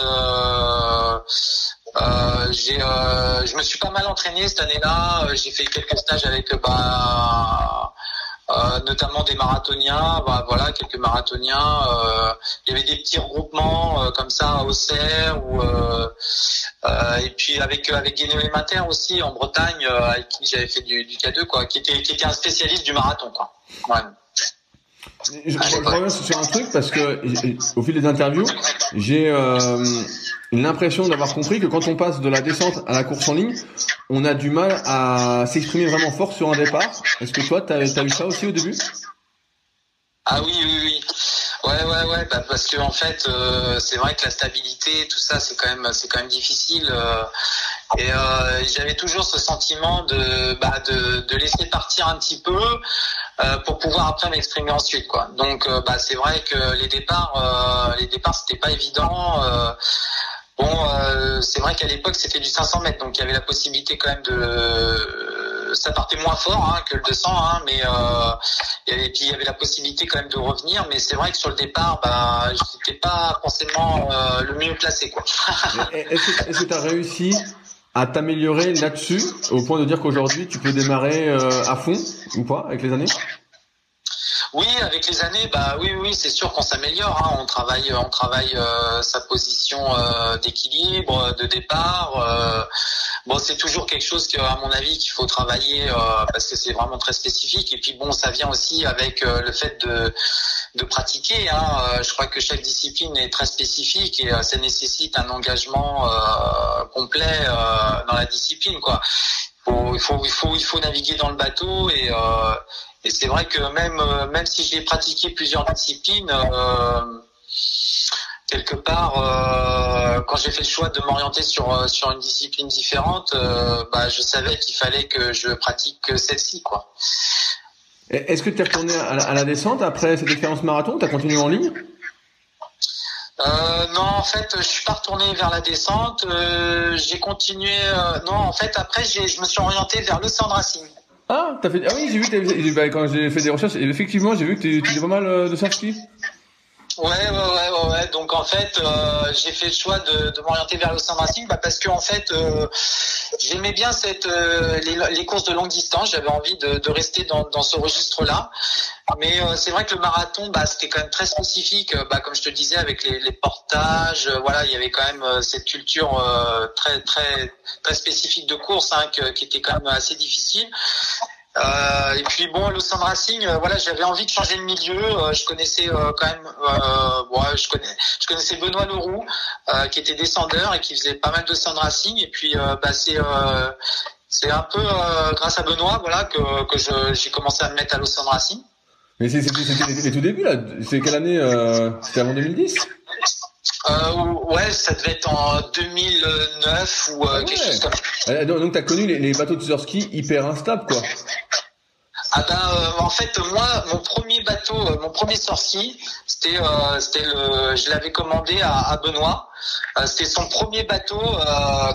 Euh, j'ai, je me suis pas mal entraîné cette année-là. J'ai fait quelques stages avec bah, euh, notamment des marathoniens, bah, voilà, quelques marathoniens. Euh, il y avait des petits regroupements euh, comme ça à Auxerre ou et puis avec avec Guénolé Mater aussi en Bretagne avec qui j'avais fait du, du K2 quoi, qui était qui était un spécialiste du marathon quoi. Ouais. Je, je reviens sur un truc parce que au fil des interviews, j'ai euh, l'impression d'avoir compris que quand on passe de la descente à la course en ligne, on a du mal à s'exprimer vraiment fort sur un départ. Est-ce que toi, tu as, eu ça aussi au début? Ah oui, oui, oui. Ouais, ouais, ouais, bah parce que en fait, euh, c'est vrai que la stabilité, tout ça, c'est quand même, c'est quand même difficile. Euh, et euh, j'avais toujours ce sentiment de, bah, de, laisser partir un petit peu pour pouvoir après m'exprimer ensuite, quoi. Donc, bah, c'est vrai que les départs, les départs, c'était pas évident. Bon, c'est vrai qu'à l'époque, c'était du 500 mètres, donc il y avait la possibilité quand même de ça partait moins fort hein, que le 200, hein, mais euh, et puis il y avait la possibilité quand même de revenir. Mais c'est vrai que sur le départ, bah, n'étais pas forcément euh, le mieux placé. Quoi. Est-ce que tu as réussi à t'améliorer là-dessus au point de dire qu'aujourd'hui tu peux démarrer euh, à fond ou pas avec les années? Oui, avec les années, bah oui, oui, c'est sûr qu'on s'améliore. Hein. On travaille, on travaille euh, sa position euh, d'équilibre, de départ. Bon, c'est toujours quelque chose que, à mon avis, qu'il faut travailler euh, parce que c'est vraiment très spécifique. Et puis bon, ça vient aussi avec euh, le fait de, de pratiquer. Hein. Je crois que chaque discipline est très spécifique et ça nécessite un engagement complet dans la discipline, quoi. Il faut, il faut, il faut naviguer dans le bateau et et c'est vrai que même même si j'ai pratiqué plusieurs disciplines quelque part, euh, quand j'ai fait le choix de m'orienter sur euh, sur une discipline différente, euh, bah, je savais qu'il fallait que je pratique celle-ci, quoi. Est-ce que tu es retourné à la, descente après cette expérience marathon? Tu as continué en ligne? Non, en fait, je suis pas retourné vers la descente. j'ai continué. non, en fait, après, je me suis orienté vers le sand racing. Ah, as fait. Ah oui, j'ai vu. Bah, quand j'ai fait des recherches, effectivement, j'ai vu que tu faisais pas mal de surf ski. Ouais, ouais, ouais, ouais. Donc en fait, euh, j'ai fait le choix de, de m'orienter vers le Saint Racing bah, parce que en fait, euh, j'aimais bien cette euh, les, les, courses de longue distance. J'avais envie de, de, rester dans, dans ce registre-là. Mais c'est vrai que le marathon, bah, c'était quand même très spécifique. Bah, comme je te disais, avec les, les portages, voilà, il y avait quand même cette culture très très très spécifique de course hein, qui était quand même assez difficile. Euh, et puis bon, le Sand Racing, euh, voilà, j'avais envie de changer de milieu. Euh, je connaissais euh, quand même, bon, je, connais, je connaissais Benoît Leroux, qui était descendeur et qui faisait pas mal de Sand Racing. Et puis, bah, c'est c'est un peu grâce à Benoît, voilà, que, que j'ai commencé à me mettre à l'Océan Racing. Mais c'était les tout début là. C'est quelle année C'était avant 2010 euh, ouais, ça devait être en 2009 ou euh, quelque chose comme ça. Euh, donc, tu as connu les, les bateaux de ski hyper instables, quoi. Ah ben, euh, en fait, moi, mon premier bateau, euh, mon premier ski, c'était, c'était le, je l'avais commandé à, à Benoît. c'était son premier bateau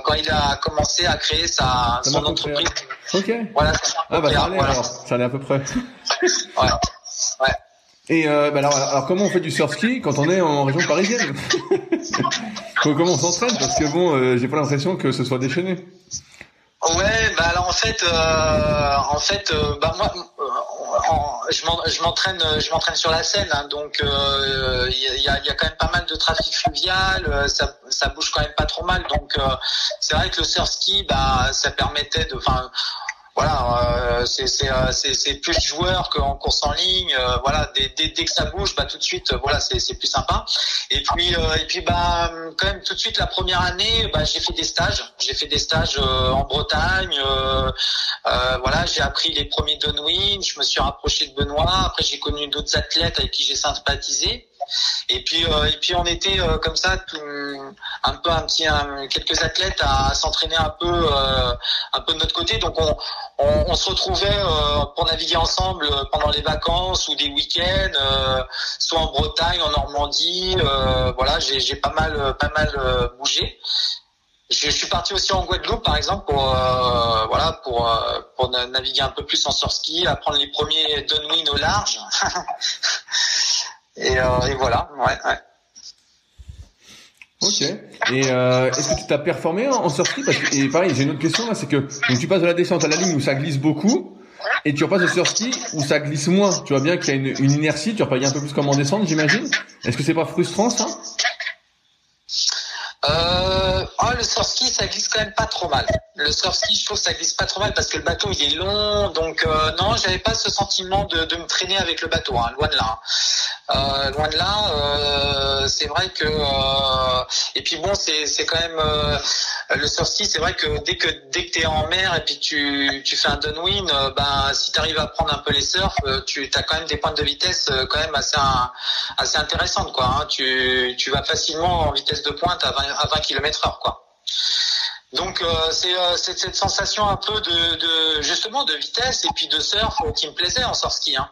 quand il a commencé à créer sa, son entreprise. Ok. Voilà. Ah bah ça allait alors, ça allait à peu près. Ouais. Et euh, bah alors, alors, comment on fait du surf ski quand on est en région parisienne? Comment on s'entraîne? Parce que bon, euh, j'ai pas l'impression que ce soit déchaîné. Ouais, bah alors en fait, euh, en fait, euh, bah moi, euh, je m'entraîne, je m'entraîne sur la Seine, hein, donc il y a, y, a, quand même pas mal de trafic fluvial, ça, ça bouge quand même pas trop mal, donc c'est vrai que le surf ski, bah ça permettait de, enfin voilà, euh, euh, c'est plus joueur qu'en course en ligne. Euh, voilà, dès, dès, dès, que ça bouge, bah tout de suite, voilà, c'est plus sympa. Et puis et puis bah quand même tout de suite la première année, bah j'ai fait des stages. J'ai fait des stages en Bretagne. voilà, j'ai appris les premiers downwind. Je me suis rapproché de Benoît. Après j'ai connu d'autres athlètes avec qui j'ai sympathisé. Et puis euh, et puis on était euh, comme ça un peu un petit quelques athlètes à, s'entraîner un peu euh, un peu de notre côté. Donc on se retrouvait pour naviguer ensemble pendant les vacances ou des week-ends, soit en Bretagne, en Normandie. voilà, j'ai j'ai pas mal pas mal bougé. Je, suis parti aussi en Guadeloupe, par exemple, pour voilà pour pour naviguer un peu plus en surski, apprendre les premiers downwind au large. Et, euh, et voilà, ouais, ouais. Ok. Et euh, est-ce que tu t'as performé en, surski? Parce que, Et pareil, j'ai une autre question là, c'est que donc, tu passes de la descente à la ligne où ça glisse beaucoup, et tu repasses au surski où ça glisse moins. Tu vois bien qu'il y a une, inertie, tu repasses un peu plus comme en descente, j'imagine? Est-ce que c'est pas frustrant ça? Euh, oh, le surski, ça glisse quand même pas trop mal. Le surski, je trouve ça glisse pas trop mal parce que le bateau il est long, donc euh, non, j'avais pas ce sentiment de, me traîner avec le bateau, hein, loin de là. Euh, loin de là, euh, c'est vrai que euh, et puis bon, c'est quand même le surski, c'est vrai que dès que dès que t'es en mer et puis tu tu fais un downwind, ben si tu arrives à prendre un peu les surfs, tu as quand même des pointes de vitesse quand même assez assez intéressantes quoi. Hein. Tu tu vas facilement en vitesse de pointe à 20 à 20 km heure quoi. Donc euh, euh, c'est cette sensation un peu de, de, justement de vitesse et puis de surf qui me plaisait en surf ski. Hein.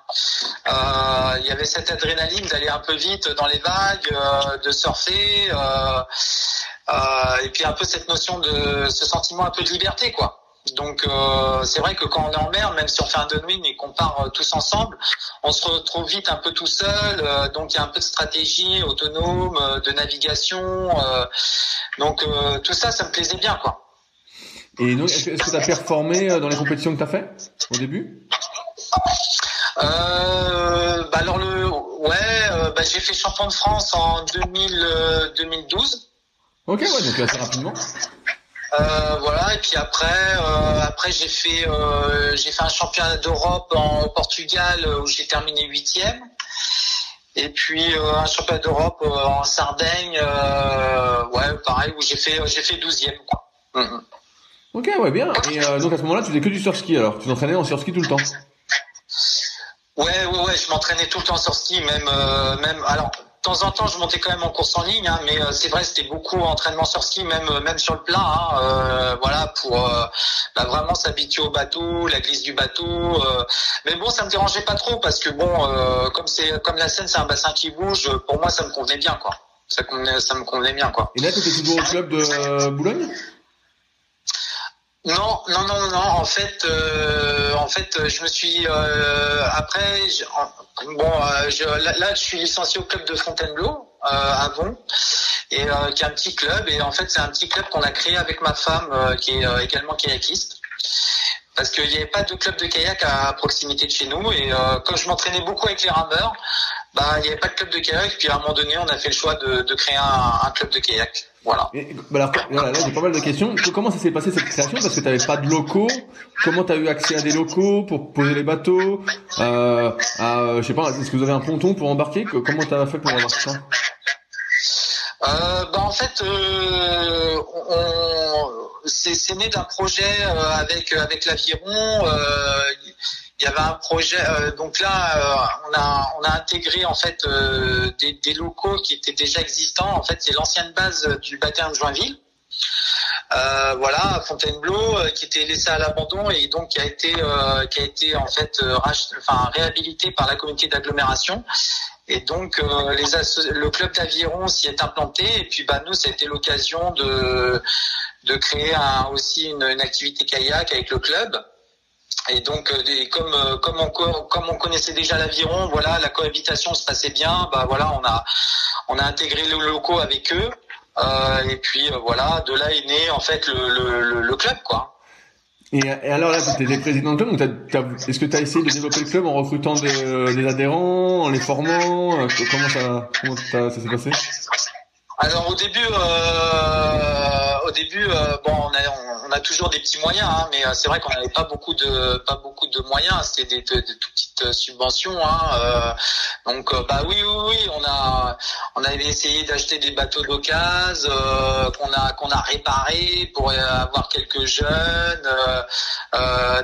Euh, il y avait cette adrénaline d'aller un peu vite dans les vagues, de surfer, et puis un peu cette notion de ce sentiment un peu de liberté quoi. Donc euh, c'est vrai que quand on est en mer, même si on fait un downwind et qu'on part euh, tous ensemble, on se retrouve vite un peu tout seul. Euh, donc il y a un peu de stratégie autonome, de navigation. donc tout ça, ça me plaisait bien, quoi. Et donc, est-ce que tu as performé dans les compétitions que tu as fait au début? Bah alors le ouais, bah, j'ai fait champion de France en 2000, 2012. Ok, ouais, donc assez rapidement. Euh, voilà et puis après euh, après j'ai fait euh, j'ai fait un championnat d'Europe en Portugal où j'ai terminé huitième et puis un championnat d'Europe en Sardaigne ouais pareil où j'ai fait j'ai fait douzième quoi. Mm-hmm. Ok ouais bien et donc à ce moment-là tu faisais que du surski alors? Tu t'entraînais en surski tout le temps? Ouais ouais ouais je m'entraînais tout le temps sur ski même même alors temps en temps, je montais quand même en course en ligne, hein, mais euh, c'est vrai, c'était beaucoup entraînement sur ski, même euh, même sur le plat, hein, euh, voilà, pour bah, vraiment s'habituer au bateau, la glisse du bateau. mais bon, ça me dérangeait pas trop parce que bon, comme c'est comme la Seine, c'est un bassin qui bouge, pour moi, ça me convenait bien, quoi. Ça, ça me convenait bien, quoi. Et là, tu étais toujours au club de Boulogne? Non, non, non, non, En fait, euh, en fait, je me suis euh, après. bon, euh, je, là, je suis licencié au club de Fontainebleau à Avon, et qui est un petit club. Et en fait, c'est un petit club qu'on a créé avec ma femme, qui est également kayakiste. Parce qu'il n'y avait pas de club de kayak à proximité de chez nous. Et comme je m'entraînais beaucoup avec les rameurs, bah, il n'y avait pas de club de kayak. Puis à un moment donné, on a fait le choix de, de créer un, un club de kayak. Voilà. bah alors, voilà, là, j'ai pas mal de questions. Comment ça s'est passé cette création? Parce que tu n'avais pas de locaux. Comment tu as eu accès à des locaux pour poser les bateaux? Euh, à, Je sais pas, est-ce que vous avez un ponton pour embarquer? Comment tu as fait pour avoir ça? Euh, bah en fait, euh, c'est né d'un projet euh, avec avec l'aviron. Euh, il y avait un projet. Euh, donc là, euh, on a on a intégré en fait euh, des, des, locaux qui étaient déjà existants. En fait, c'est l'ancienne base du bataillon de Joinville. Euh, voilà, Fontainebleau, qui était laissé à l'abandon et donc qui a été qui a été en fait enfin réhabilité par la communauté d'agglomération. Et donc les le club d'aviron s'y est implanté et puis bah nous ça a été l'occasion de de créer un, aussi une, une activité kayak avec le club. Et donc, euh, comme euh, comme on comme on connaissait déjà l'aviron, voilà, la cohabitation se passait bien. Bah voilà, on a on a intégré les locaux avec eux. Euh, et puis voilà, de là est né en fait le le, le club quoi. Et, alors là, tu étais président de club, est-ce que tu as essayé de développer le club en recrutant des, des adhérents, en les formant Comment ça, comment ça, ça s'est passé? Alors au début, euh, au début, euh, bon, on a, on a toujours des petits moyens, hein, mais euh, c'est vrai qu'on n'avait pas beaucoup de, pas beaucoup de moyens. C'était des, des, des, toutes petites subventions. Hein, donc, bah oui, oui, oui, on a, on avait essayé d'acheter des bateaux d'occasion qu'on a, qu'on a réparés pour avoir quelques jeunes,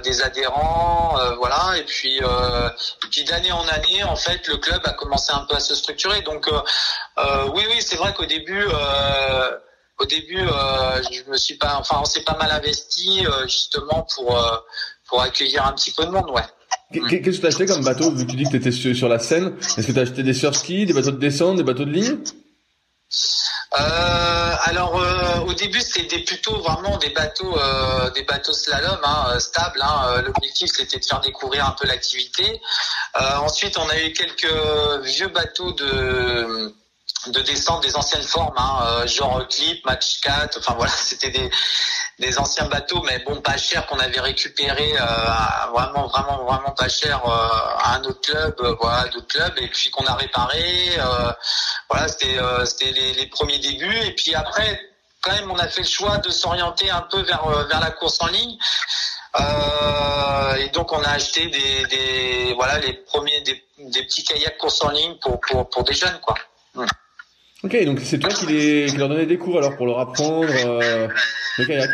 des adhérents, voilà. Et puis, et puis d'année en année, en fait, le club a commencé un peu à se structurer. Donc, oui, oui, c'est vrai qu'au début, euh, au début, euh, je me suis pas, enfin, on s'est pas mal investi euh, justement pour pour accueillir un petit peu de monde, ouais. Qu'est-ce que tu as acheté comme bateau vu que tu dis que tu étais sur, la Seine Est-ce que tu as acheté des surski, des bateaux de descente, des bateaux de ligne? Euh, alors au début c'était plutôt vraiment des bateaux des bateaux slalom hein, stables. Hein. L'objectif c'était de faire découvrir un peu l'activité. ensuite on a eu quelques vieux bateaux de de descendre des anciennes formes, hein, euh, genre Clip, Match 4, enfin voilà, c'était des, des anciens bateaux, mais bon, pas cher, qu'on avait récupéré euh, vraiment, vraiment, vraiment pas cher euh, à un autre club, voilà, d'autres clubs, et puis qu'on a réparé. voilà, c'était c'était les, premiers débuts, et puis après, quand même, on a fait le choix de s'orienter un peu vers vers la course en ligne. et donc on a acheté des, voilà les premiers des, des petits kayaks course en ligne pour pour, pour des jeunes quoi. Ok, donc c'est toi qui, les, qui leur donnais des cours alors pour leur apprendre euh, le kayak.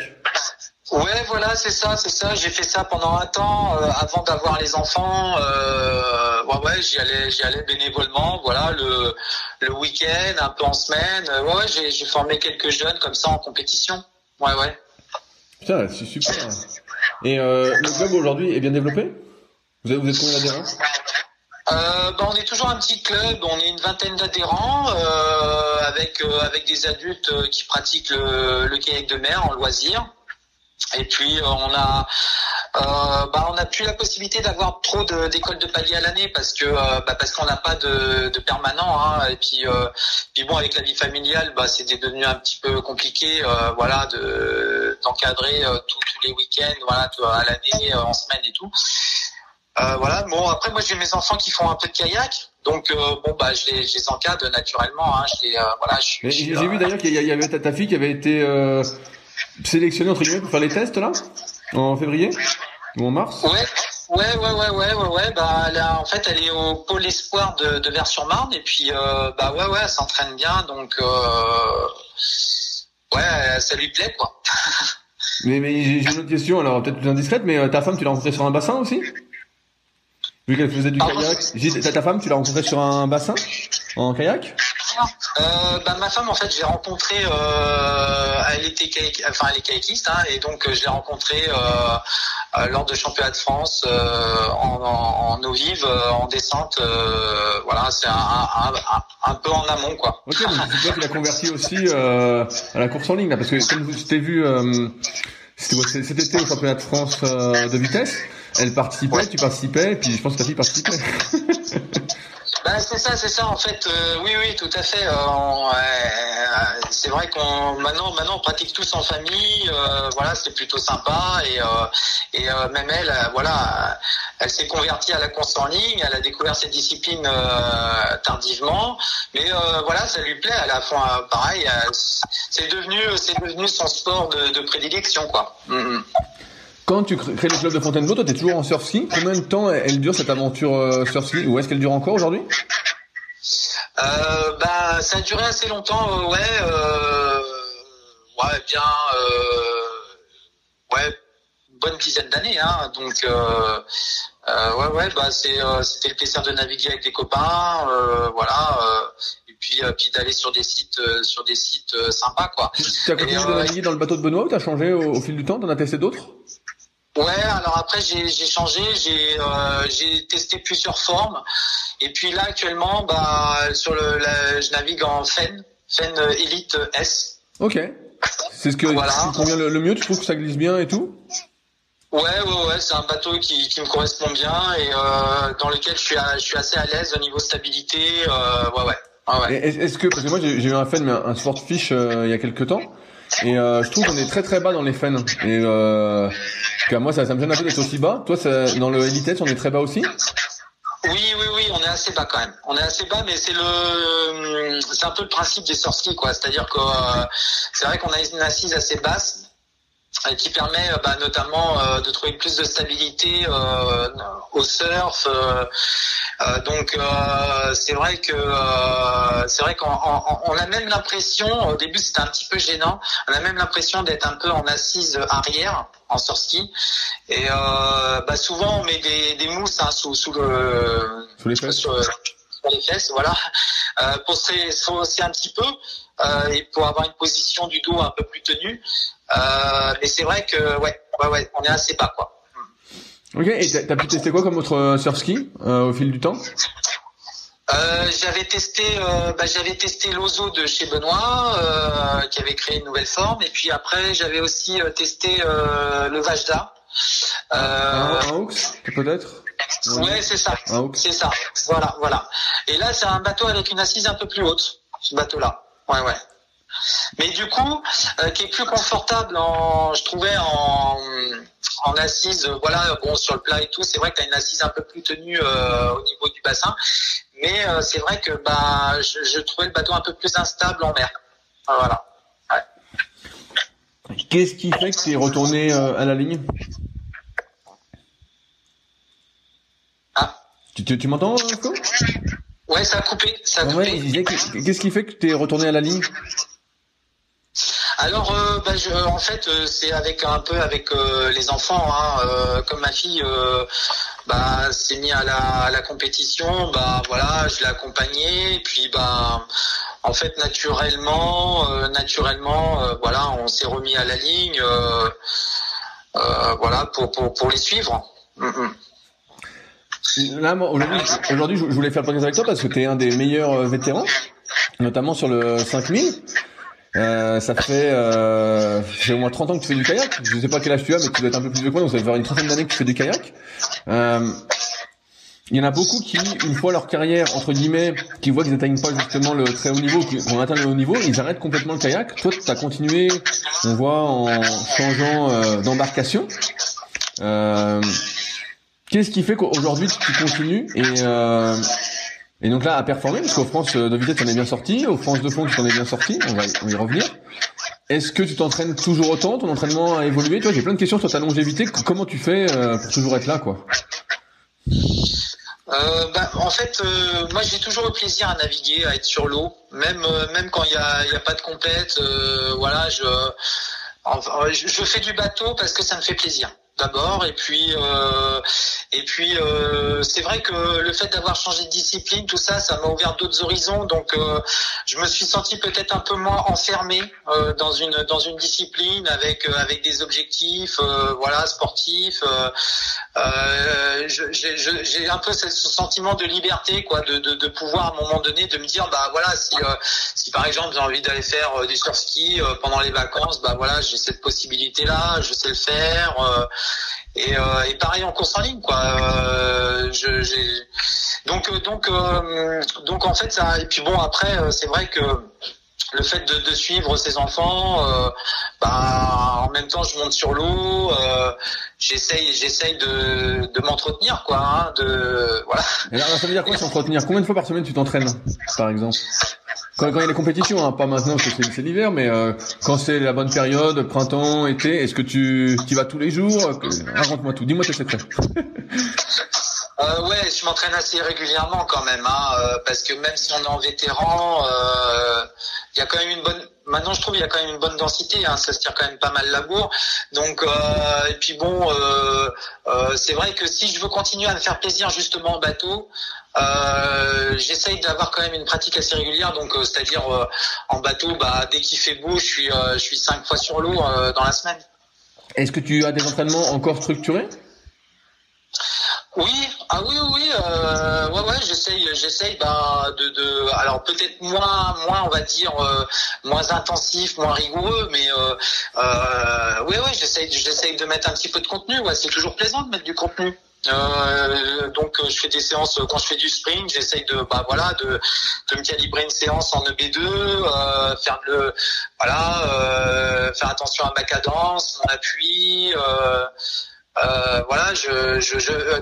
Ouais, voilà, c'est ça, c'est ça. J'ai fait ça pendant un temps euh, avant d'avoir les enfants. Euh, ouais, ouais, j'y allais, j'y allais bénévolement. Voilà, le le week-end, un peu en semaine. ouais, ouais, j'ai, j'ai formé quelques jeunes comme ça en compétition. Ouais, ouais. Putain, c'est super. Et euh, le club aujourd'hui est bien développé? Vous êtes, vous êtes combien d'adhérents? Euh, ben, on est toujours un petit club, on est une vingtaine d'adhérents euh, avec euh, avec des adultes euh, qui pratiquent le, le kayak de mer en loisir. Et puis on a bah, on n'a plus la possibilité d'avoir trop d'écoles de, palier à l'année parce que bah, parce qu'on n'a pas de, de permanent. Hein, et puis puis bon avec la vie familiale, bah, c'était devenu un petit peu compliqué, voilà, de d'encadrer tous les week-ends, voilà, à l'année, en semaine et tout. Euh, voilà. Bon, après, moi, j'ai mes enfants qui font un peu de kayak. Donc, euh, bon, bah, je les, je les encadre naturellement. Hein. Je les, euh, voilà, J'ai vu d'ailleurs qu'il y avait ta, ta, fille qui avait été sélectionné entre guillemets pour faire les tests là en février ou en mars Ouais. Ouais, ouais, ouais, ouais, ouais, ouais. Bah, là, en fait, elle est au pôle espoir de, de Vers-sur-Marne et puis, euh, bah, ouais, ouais, elle s'entraîne bien, donc, euh, ouais, ça lui plaît, quoi. mais, mais j'ai une autre question, alors peut-être plus indiscrète, mais euh, ta femme, tu l'as rencontrée sur un bassin aussi? Vu qu'elle faisait du kayak. J'ai ta femme, tu l'as rencontrée sur un bassin? En kayak? Euh, bah, ma femme, en fait, j'ai rencontré, euh, elle était kayak, enfin, elle est kayakiste, hein, et donc je l'ai rencontrée euh, lors de championnat de France en, en, en, eau vive, en descente. voilà, c'est un, un, un, un, peu en amont, quoi. Ok, donc c'est toi qui l'as converti aussi à la course en ligne, là, parce que comme je t'ai vu cet été au championnat de France de vitesse, elle participait, ouais. tu participais, et puis je pense que ta fille participait. Ben, c'est ça, c'est ça en fait. Euh, oui, oui, tout à fait. Euh, euh, c'est vrai qu'on maintenant, maintenant, on pratique tous en famille. Voilà, c'est plutôt sympa et et même elle, voilà, elle s'est convertie à la course en ligne. Elle a découvert cette discipline tardivement, mais voilà, ça lui plaît. À la fin, pareil, c'est devenu, c'est devenu son sport de, de prédilection, quoi. Mm -hmm. Quand tu crées le club de Fontainebleau, toi, tu es toujours en surf ski. Combien de temps elle dure cette aventure euh, surf ski Ou est-ce qu'elle dure encore aujourd'hui? Euh, Bah, ça a duré assez longtemps, euh, ouais. Euh, ouais, bien, euh, ouais, bonne dizaine d'années, hein. Donc, euh, ouais, ouais, bah, c'est, c'était le plaisir de naviguer avec des copains, voilà. et puis, puis d'aller sur des sites, sur des sites sympas, quoi. Tu as continué de naviguer dans le bateau de Benoît ou t'as changé au, au fil du temps? T'en as testé d'autres? Ouais, alors après j'ai changé, j'ai euh, j'ai testé plusieurs formes et puis là actuellement bah sur le la, je navigue en Fen, Fen Elite S. Ok. C'est ce que voilà. le, le, mieux. Tu trouves que ça glisse bien et tout? Ouais, ouais, ouais. C'est un bateau qui, qui me correspond bien et euh, dans lequel je suis à, je suis assez à l'aise au niveau stabilité. Euh, ouais, ouais. Ah ouais. Est-ce que parce que moi j'ai eu un Fen mais un, un Swordfish euh, il y a quelques temps. Et euh, je trouve qu'on est très très bas dans les fans. Et euh, moi, ça, me gêne un peu d'être aussi bas. Toi, ça, dans le Elite, on est très bas aussi? Oui, oui, oui, on est assez bas quand même. On est assez bas, mais c'est le, c'est un peu le principe des sorties, quoi. C'est-à-dire que euh, c'est vrai qu'on a une assise assez basse qui permet bah, notamment euh, de trouver plus de stabilité euh, au surf. Euh, donc c'est vrai que c'est vrai qu'on on a même l'impression, au début c'était un petit peu gênant, on a même l'impression d'être un peu en assise arrière en surski. Et bah, souvent on met des, des mousses hein, sous, sous le sous les fesses. Sur, sur les fesses, voilà, euh, pour se hausser un petit peu euh, et pour avoir une position du dos un peu plus tenue. Euh, mais c'est vrai que ouais, ouais, ouais, on est assez bas quoi. Ok, et t'as pu tester quoi comme autre surf ski euh, au fil du temps? Euh, j'avais testé, euh, bah, j'avais testé l'Ozo de chez Benoît, euh, qui avait créé une nouvelle forme, et puis après j'avais aussi testé le Vajda. Euh, un, un Hawks, peut-être? Ouais, c'est ça. C'est ça. Voilà, voilà. Et là, c'est un bateau avec une assise un peu plus haute, ce bateau-là. Ouais, ouais. Mais du coup, euh, qui est plus confortable en, je trouvais en, en assise, voilà, bon sur le plat et tout, c'est vrai que tu as une assise un peu plus tenue euh, au niveau du bassin, mais euh, c'est vrai que bah je, je, trouvais le bateau un peu plus instable en mer. Voilà. Ouais. Qu'est-ce qui fait que tu es retourné à la ligne? Ah. Tu, tu, tu m'entends, Ouais, ça a coupé. Ça a ouais, coupé. Qu'est-ce qui fait que tu es retourné à la ligne? Alors, euh, bah, je, en fait, euh, c'est avec un peu avec euh, les enfants. Hein, comme ma fille bah, s'est mise à la, compétition, bah voilà, je l'ai accompagnée. Puis, bah, en fait, naturellement, naturellement, voilà, on s'est remis à la ligne, voilà, pour, pour les suivre. Mm aujourd'hui, aujourd'hui, je voulais faire le podcast avec toi parce que tu es un des meilleurs vétérans, notamment sur le 5000. Euh, ça fait, euh, au moins 30 ans que tu fais du kayak. Je sais pas quel âge tu as, mais tu dois être un peu plus de quoi, donc ça va faire une trentaine d'années que tu fais du kayak. Euh, il y en a beaucoup qui, une fois leur carrière, entre guillemets, qui voient qu'ils n'atteignent pas justement le très haut niveau, qu'on atteint le haut niveau, ils arrêtent complètement le kayak. Toi, tu as continué, on voit, en changeant euh, d'embarcation. Euh, Qu'est-ce qui fait qu'aujourd'hui tu continues et et donc là à performer parce qu'aux France de vitesse on est bien sorti, aux France de fond tu t'en es bien sorti, on va on va y revenir. Est-ce que tu t'entraînes toujours autant Ton entraînement a évolué? Tu vois, j'ai plein de questions sur ta longévité. Comment tu fais euh, pour toujours être là, quoi? Euh, bah, en fait, euh, moi j'ai toujours le plaisir à naviguer, à être sur l'eau, même euh, même quand il y a, y a pas de compète. voilà, je, je fais du bateau parce que ça me fait plaisir d'abord et puis euh, et puis euh, c'est vrai que le fait d'avoir changé de discipline tout ça ça m'a ouvert d'autres horizons donc euh, je me suis senti peut-être un peu moins enfermé dans une dans une discipline avec avec des objectifs voilà sportifs j'ai un peu ce sentiment de liberté quoi de, de, de pouvoir à un moment donné de me dire bah voilà si si par exemple j'ai envie d'aller faire du surf ski pendant les vacances bah voilà j'ai cette possibilité là je sais le faire et, euh, et, pareil en course en ligne quoi. Euh, euh, donc en fait ça et puis bon après c'est vrai que le fait de, suivre ses enfants, bah, en même temps je monte sur l'eau, euh, j'essaye j'essaye de, de m'entretenir quoi, hein, de voilà. Et ça veut dire quoi s'entretenir? Combien de fois par semaine tu t'entraînes, par exemple? Quand, quand il y a les compétitions, hein, pas maintenant parce que c'est l'hiver, mais euh, quand c'est la bonne période, printemps, été, est-ce que tu y vas tous les jours? Raconte-moi tout, dis-moi tes secrets. Euh, ouais, je m'entraîne assez régulièrement quand même, hein, euh, parce que même si on est en vétéran, euh, il y a quand même une bonne. Maintenant, je trouve il y a quand même une bonne densité. Hein, ça se tire quand même pas mal la bourre. Donc, euh, et puis bon, euh, c'est vrai que si je veux continuer à me faire plaisir justement en bateau, j'essaye d'avoir quand même une pratique assez régulière. Donc, c'est-à-dire en bateau, bah dès qu'il fait beau, je suis je suis cinq fois sur l'eau dans la semaine. Est-ce que tu as des entraînements encore structurés? Oui, ah oui, oui, euh, ouais, ouais, j'essaye, j'essaye, bah, de, de, alors peut-être moins, moins, on va dire, euh, moins intensif, moins rigoureux, mais euh, euh, oui, oui, j'essaye, j'essaye de mettre un petit peu de contenu. Ouais, c'est toujours plaisant de mettre du contenu. Euh, donc je fais des séances quand je fais du sprint, j'essaye de bah voilà de, de me calibrer une séance en EB2, euh, faire le voilà euh, faire attention à ma cadence, mon appui, euh, euh, voilà, je, je, je euh,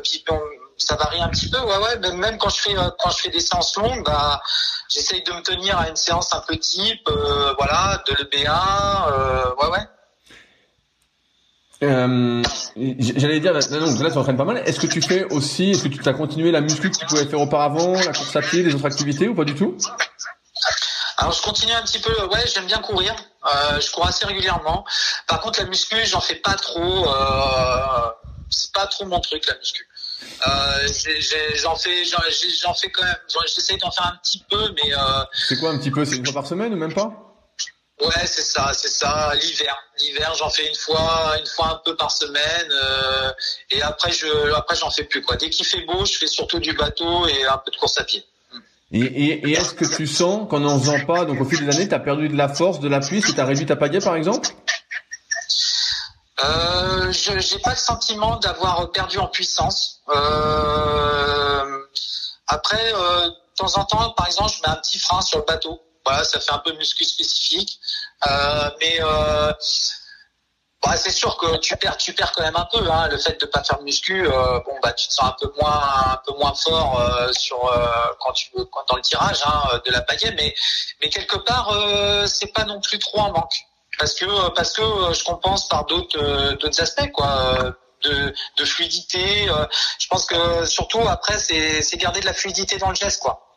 ça varie un petit peu, ouais, ouais. Même, quand je fais euh, quand je fais des séances longues, bah, j'essaye de me tenir à une séance un peu type, voilà, de l'EB1, euh, ouais, ouais. Euh, J'allais dire, là, donc là tu entraînes pas mal. Est-ce que tu fais aussi, est-ce que tu as continué la muscu que tu pouvais faire auparavant, la course à pied, les autres activités ou pas du tout? Alors je continue un petit peu, ouais, j'aime bien courir, euh, je cours assez régulièrement. Par contre la muscu, j'en fais pas trop, euh, c'est pas trop mon truc la muscu. Euh, j'en fais, j'en fais quand même, j'essaye d'en faire un petit peu, mais. Euh, c'est quoi un petit peu, c'est une fois par semaine ou même pas? Ouais, c'est ça, c'est ça. L'hiver, l'hiver, j'en fais une fois, une fois un peu par semaine, euh, et après je, après j'en fais plus quoi. Dès qu'il fait beau, je fais surtout du bateau et un peu de course à pied. Et, est-ce que tu sens qu'en n'en faisant pas, donc au fil des années, tu as perdu de la force, de l'appui, que tu as réduit ta pagaie par exemple? Euh, Je n'ai pas le sentiment d'avoir perdu en puissance. Euh, après, euh, de temps en temps, par exemple, je mets un petit frein sur le bateau. Voilà, ça fait un peu muscu spécifique. Euh, mais euh, bah, c'est sûr que tu perds, tu perds quand même un peu. Hein, le fait de pas faire de muscu, euh, bon bah tu te sens un peu moins, un peu moins fort euh, sur euh, quand tu quand, dans le tirage hein, de la pagaie, mais mais quelque part c'est pas non plus trop en manque parce que parce que je compense par d'autres d'autres aspects quoi. De, de fluidité, je pense que surtout après c'est c'est garder de la fluidité dans le geste quoi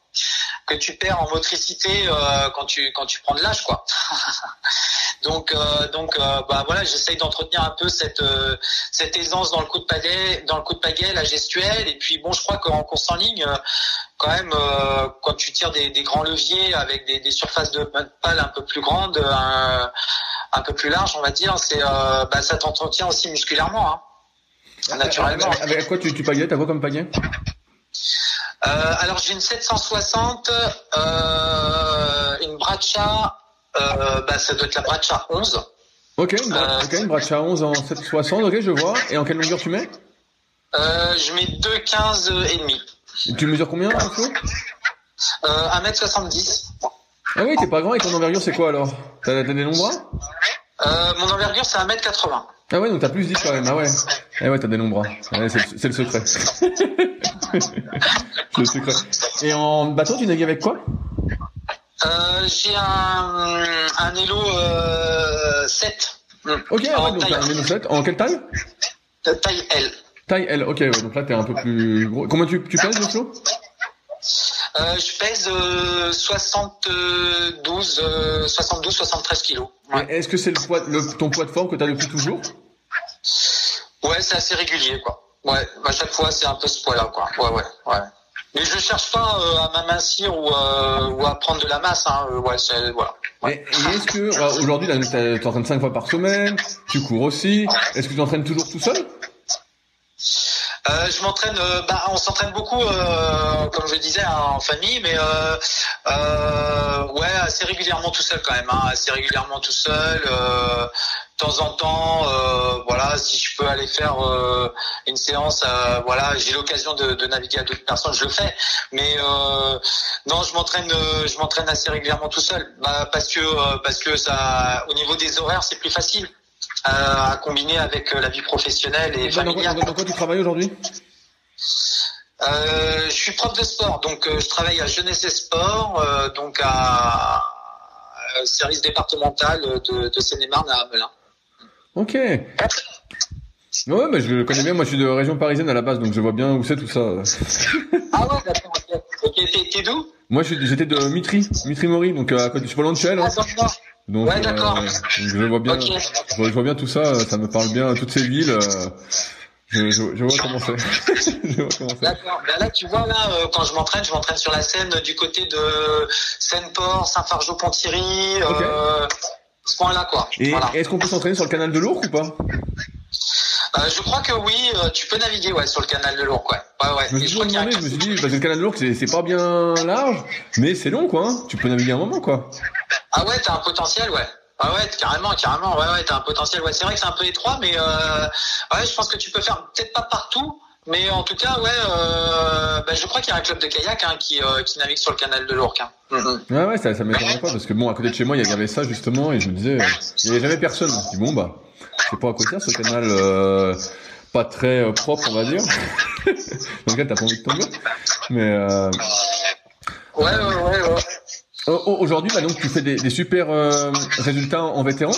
que tu perds en motricité euh, quand tu quand tu prends de l'âge quoi. donc euh, donc euh, bah voilà, j'essaye d'entretenir un peu cette cette aisance dans le coup de pagaie, dans le coup de pagaie, la gestuelle et puis bon, je crois qu'en course en ligne quand même quand tu tires des, des, grands leviers avec des, des surfaces de pale un peu plus grandes, un, un peu plus larges, on va dire, c'est bah ça t'entretient aussi musculairement hein, naturellement. Avec, quoi tu tu pagaies, t'as quoi comme pagaie? Alors j'ai une 760, euh, une Bracha, euh, bah, ça doit être la Bracha 11. Ok, une, bra okay, une Bracha 11 en 760, ok, je vois. Et en quelle longueur tu mets? Euh, Je mets 2,15 et demi. Tu mesures combien, Info euh, 1m70. Ah oui, t'es pas grand et ton envergure c'est quoi alors? T'as des longs bras euh, Mon envergure c'est 1m80. Ah ouais, donc t'as plus 10 quand même, ah ouais. Ah ouais, t'as des longs bras. Ouais, c'est le secret. c'est le secret. Et en bateau, tu navigues avec quoi? Euh, j'ai un, un Elo euh, 7. Ok, En donc taille. un Elo 7. En quelle taille? Euh, taille L. Taille L, ok, ouais, donc là t'es un peu plus gros. Combien tu, tu pèses, le Euh, je pèse euh, 72, euh, 72, 73 kilos. Ouais, Est-ce que c'est le poids, le, ton poids de forme que t'as depuis toujours? Ouais c'est assez régulier, quoi. Ouais, à chaque fois, c'est un peu ce poids-là, quoi. Ouais, ouais, ouais. Mais je cherche pas euh, à m'amincir ou, euh, ou à prendre de la masse, hein. Euh, Ouais, c'est, voilà. Et, et est-ce que, aujourd'hui, t'as- t'entraînes 5 fois par semaine, tu cours aussi, est-ce que tu t'entraînes toujours tout seul? Euh, je m'entraîne, euh, bah, on s'entraîne beaucoup, euh, comme je disais, hein, en famille, mais euh, ouais, assez régulièrement tout seul quand même, hein, assez régulièrement tout seul. De temps en temps, voilà, si je peux aller faire une séance, voilà, j'ai l'occasion de, de naviguer à d'autres personnes, je le fais. Mais non, je m'entraîne, je m'entraîne assez régulièrement tout seul, bah, parce que parce que ça, au niveau des horaires, c'est plus facile euh, à combiner avec euh, la vie professionnelle et dans, quoi, familiale. dans- quoi tu travailles aujourd'hui? Euh, je suis prof de sport, donc euh, je travaille à Jeunesse et Sport, euh, donc à, service départemental de, de Seine-et-Marne à Hamelin. Ok. Ouais, mais je le connais bien, moi je suis de région parisienne à la base, donc je vois bien où c'est tout ça. Ah ouais, d'accord. ok. T'es, d'où? Moi j'étais de Mitry, Mitry-Maury, donc à côté, je suis pas loin de Chelles, hein. Ah. Donc, Ouais, d'accord. donc je vois bien, je vois, bien tout ça, ça me parle bien, toutes ces villes, euh, je, je, je vois comment c'est. D'accord. Ben là, tu vois, là, euh, quand je m'entraîne, je m'entraîne sur la Seine euh, du côté de Seine-Port, Saint-Fargeau-Ponthierry, euh, ce point-là, quoi. Et Voilà. est-ce qu'on peut s'entraîner sur le canal de l'Ourcq ou pas? Euh, je crois que oui, euh, tu peux naviguer, ouais, sur le canal de l'Ourcq, ouais. Ouais, ouais. Je me suis toujours demandé, je me dit, parce que le canal de l'Ourcq c'est c'est pas bien large, mais c'est long quoi, hein. tu peux naviguer un moment quoi. Ah ouais, t'as un potentiel, ouais. Ah ouais, carrément, carrément, ouais, ouais, t'as un potentiel. Ouais, c'est vrai que c'est un peu étroit, mais euh, ouais, je pense que tu peux faire peut-être pas partout, mais en tout cas, ouais, euh, bah, je crois qu'il y a un club de kayak hein, qui, euh, qui navigue sur le canal de l'Ourcq. Hein. Mhm. Ouais ouais, ça, ça m'étonnerait pas, parce que bon, à côté de chez moi, il y avait ça justement, et je me disais, euh, il y avait jamais personne. Je me dit, bon bah, je sais pas à quoi sert ce canal euh, pas très euh, propre, on va dire. Dans lequel t'as pas envie de tomber. Mais euh, Ouais, ouais, ouais, ouais. Au- aujourd'hui, bah, donc tu fais des, des super euh, résultats en vétéran.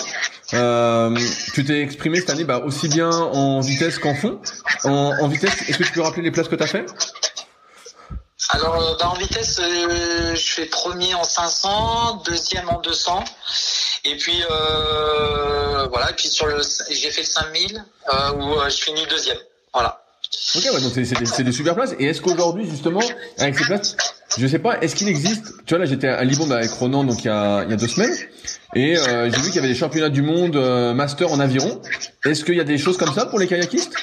Euh, tu t'es exprimé cette année bah, aussi bien en vitesse qu'en fond. En, en vitesse, est-ce que tu peux rappeler les places que t'as fait? Alors, euh, bah, en vitesse, euh, je fais premier en 500, deuxième en 200. Et puis, euh, voilà, et puis sur le, j'ai fait le 5000, euh, où euh, je finis deuxième. Voilà. Ok, ouais, donc c'est c'est des, c'est des super places. Et est-ce qu'aujourd'hui, justement, avec ces places, je sais pas, est-ce qu'il existe, tu vois, là j'étais à Libon bah, avec Ronan donc il y a, y a deux semaines, et euh, j'ai vu qu'il y avait des championnats du monde euh, master en aviron. Est-ce qu'il y a des choses comme ça pour les kayakistes?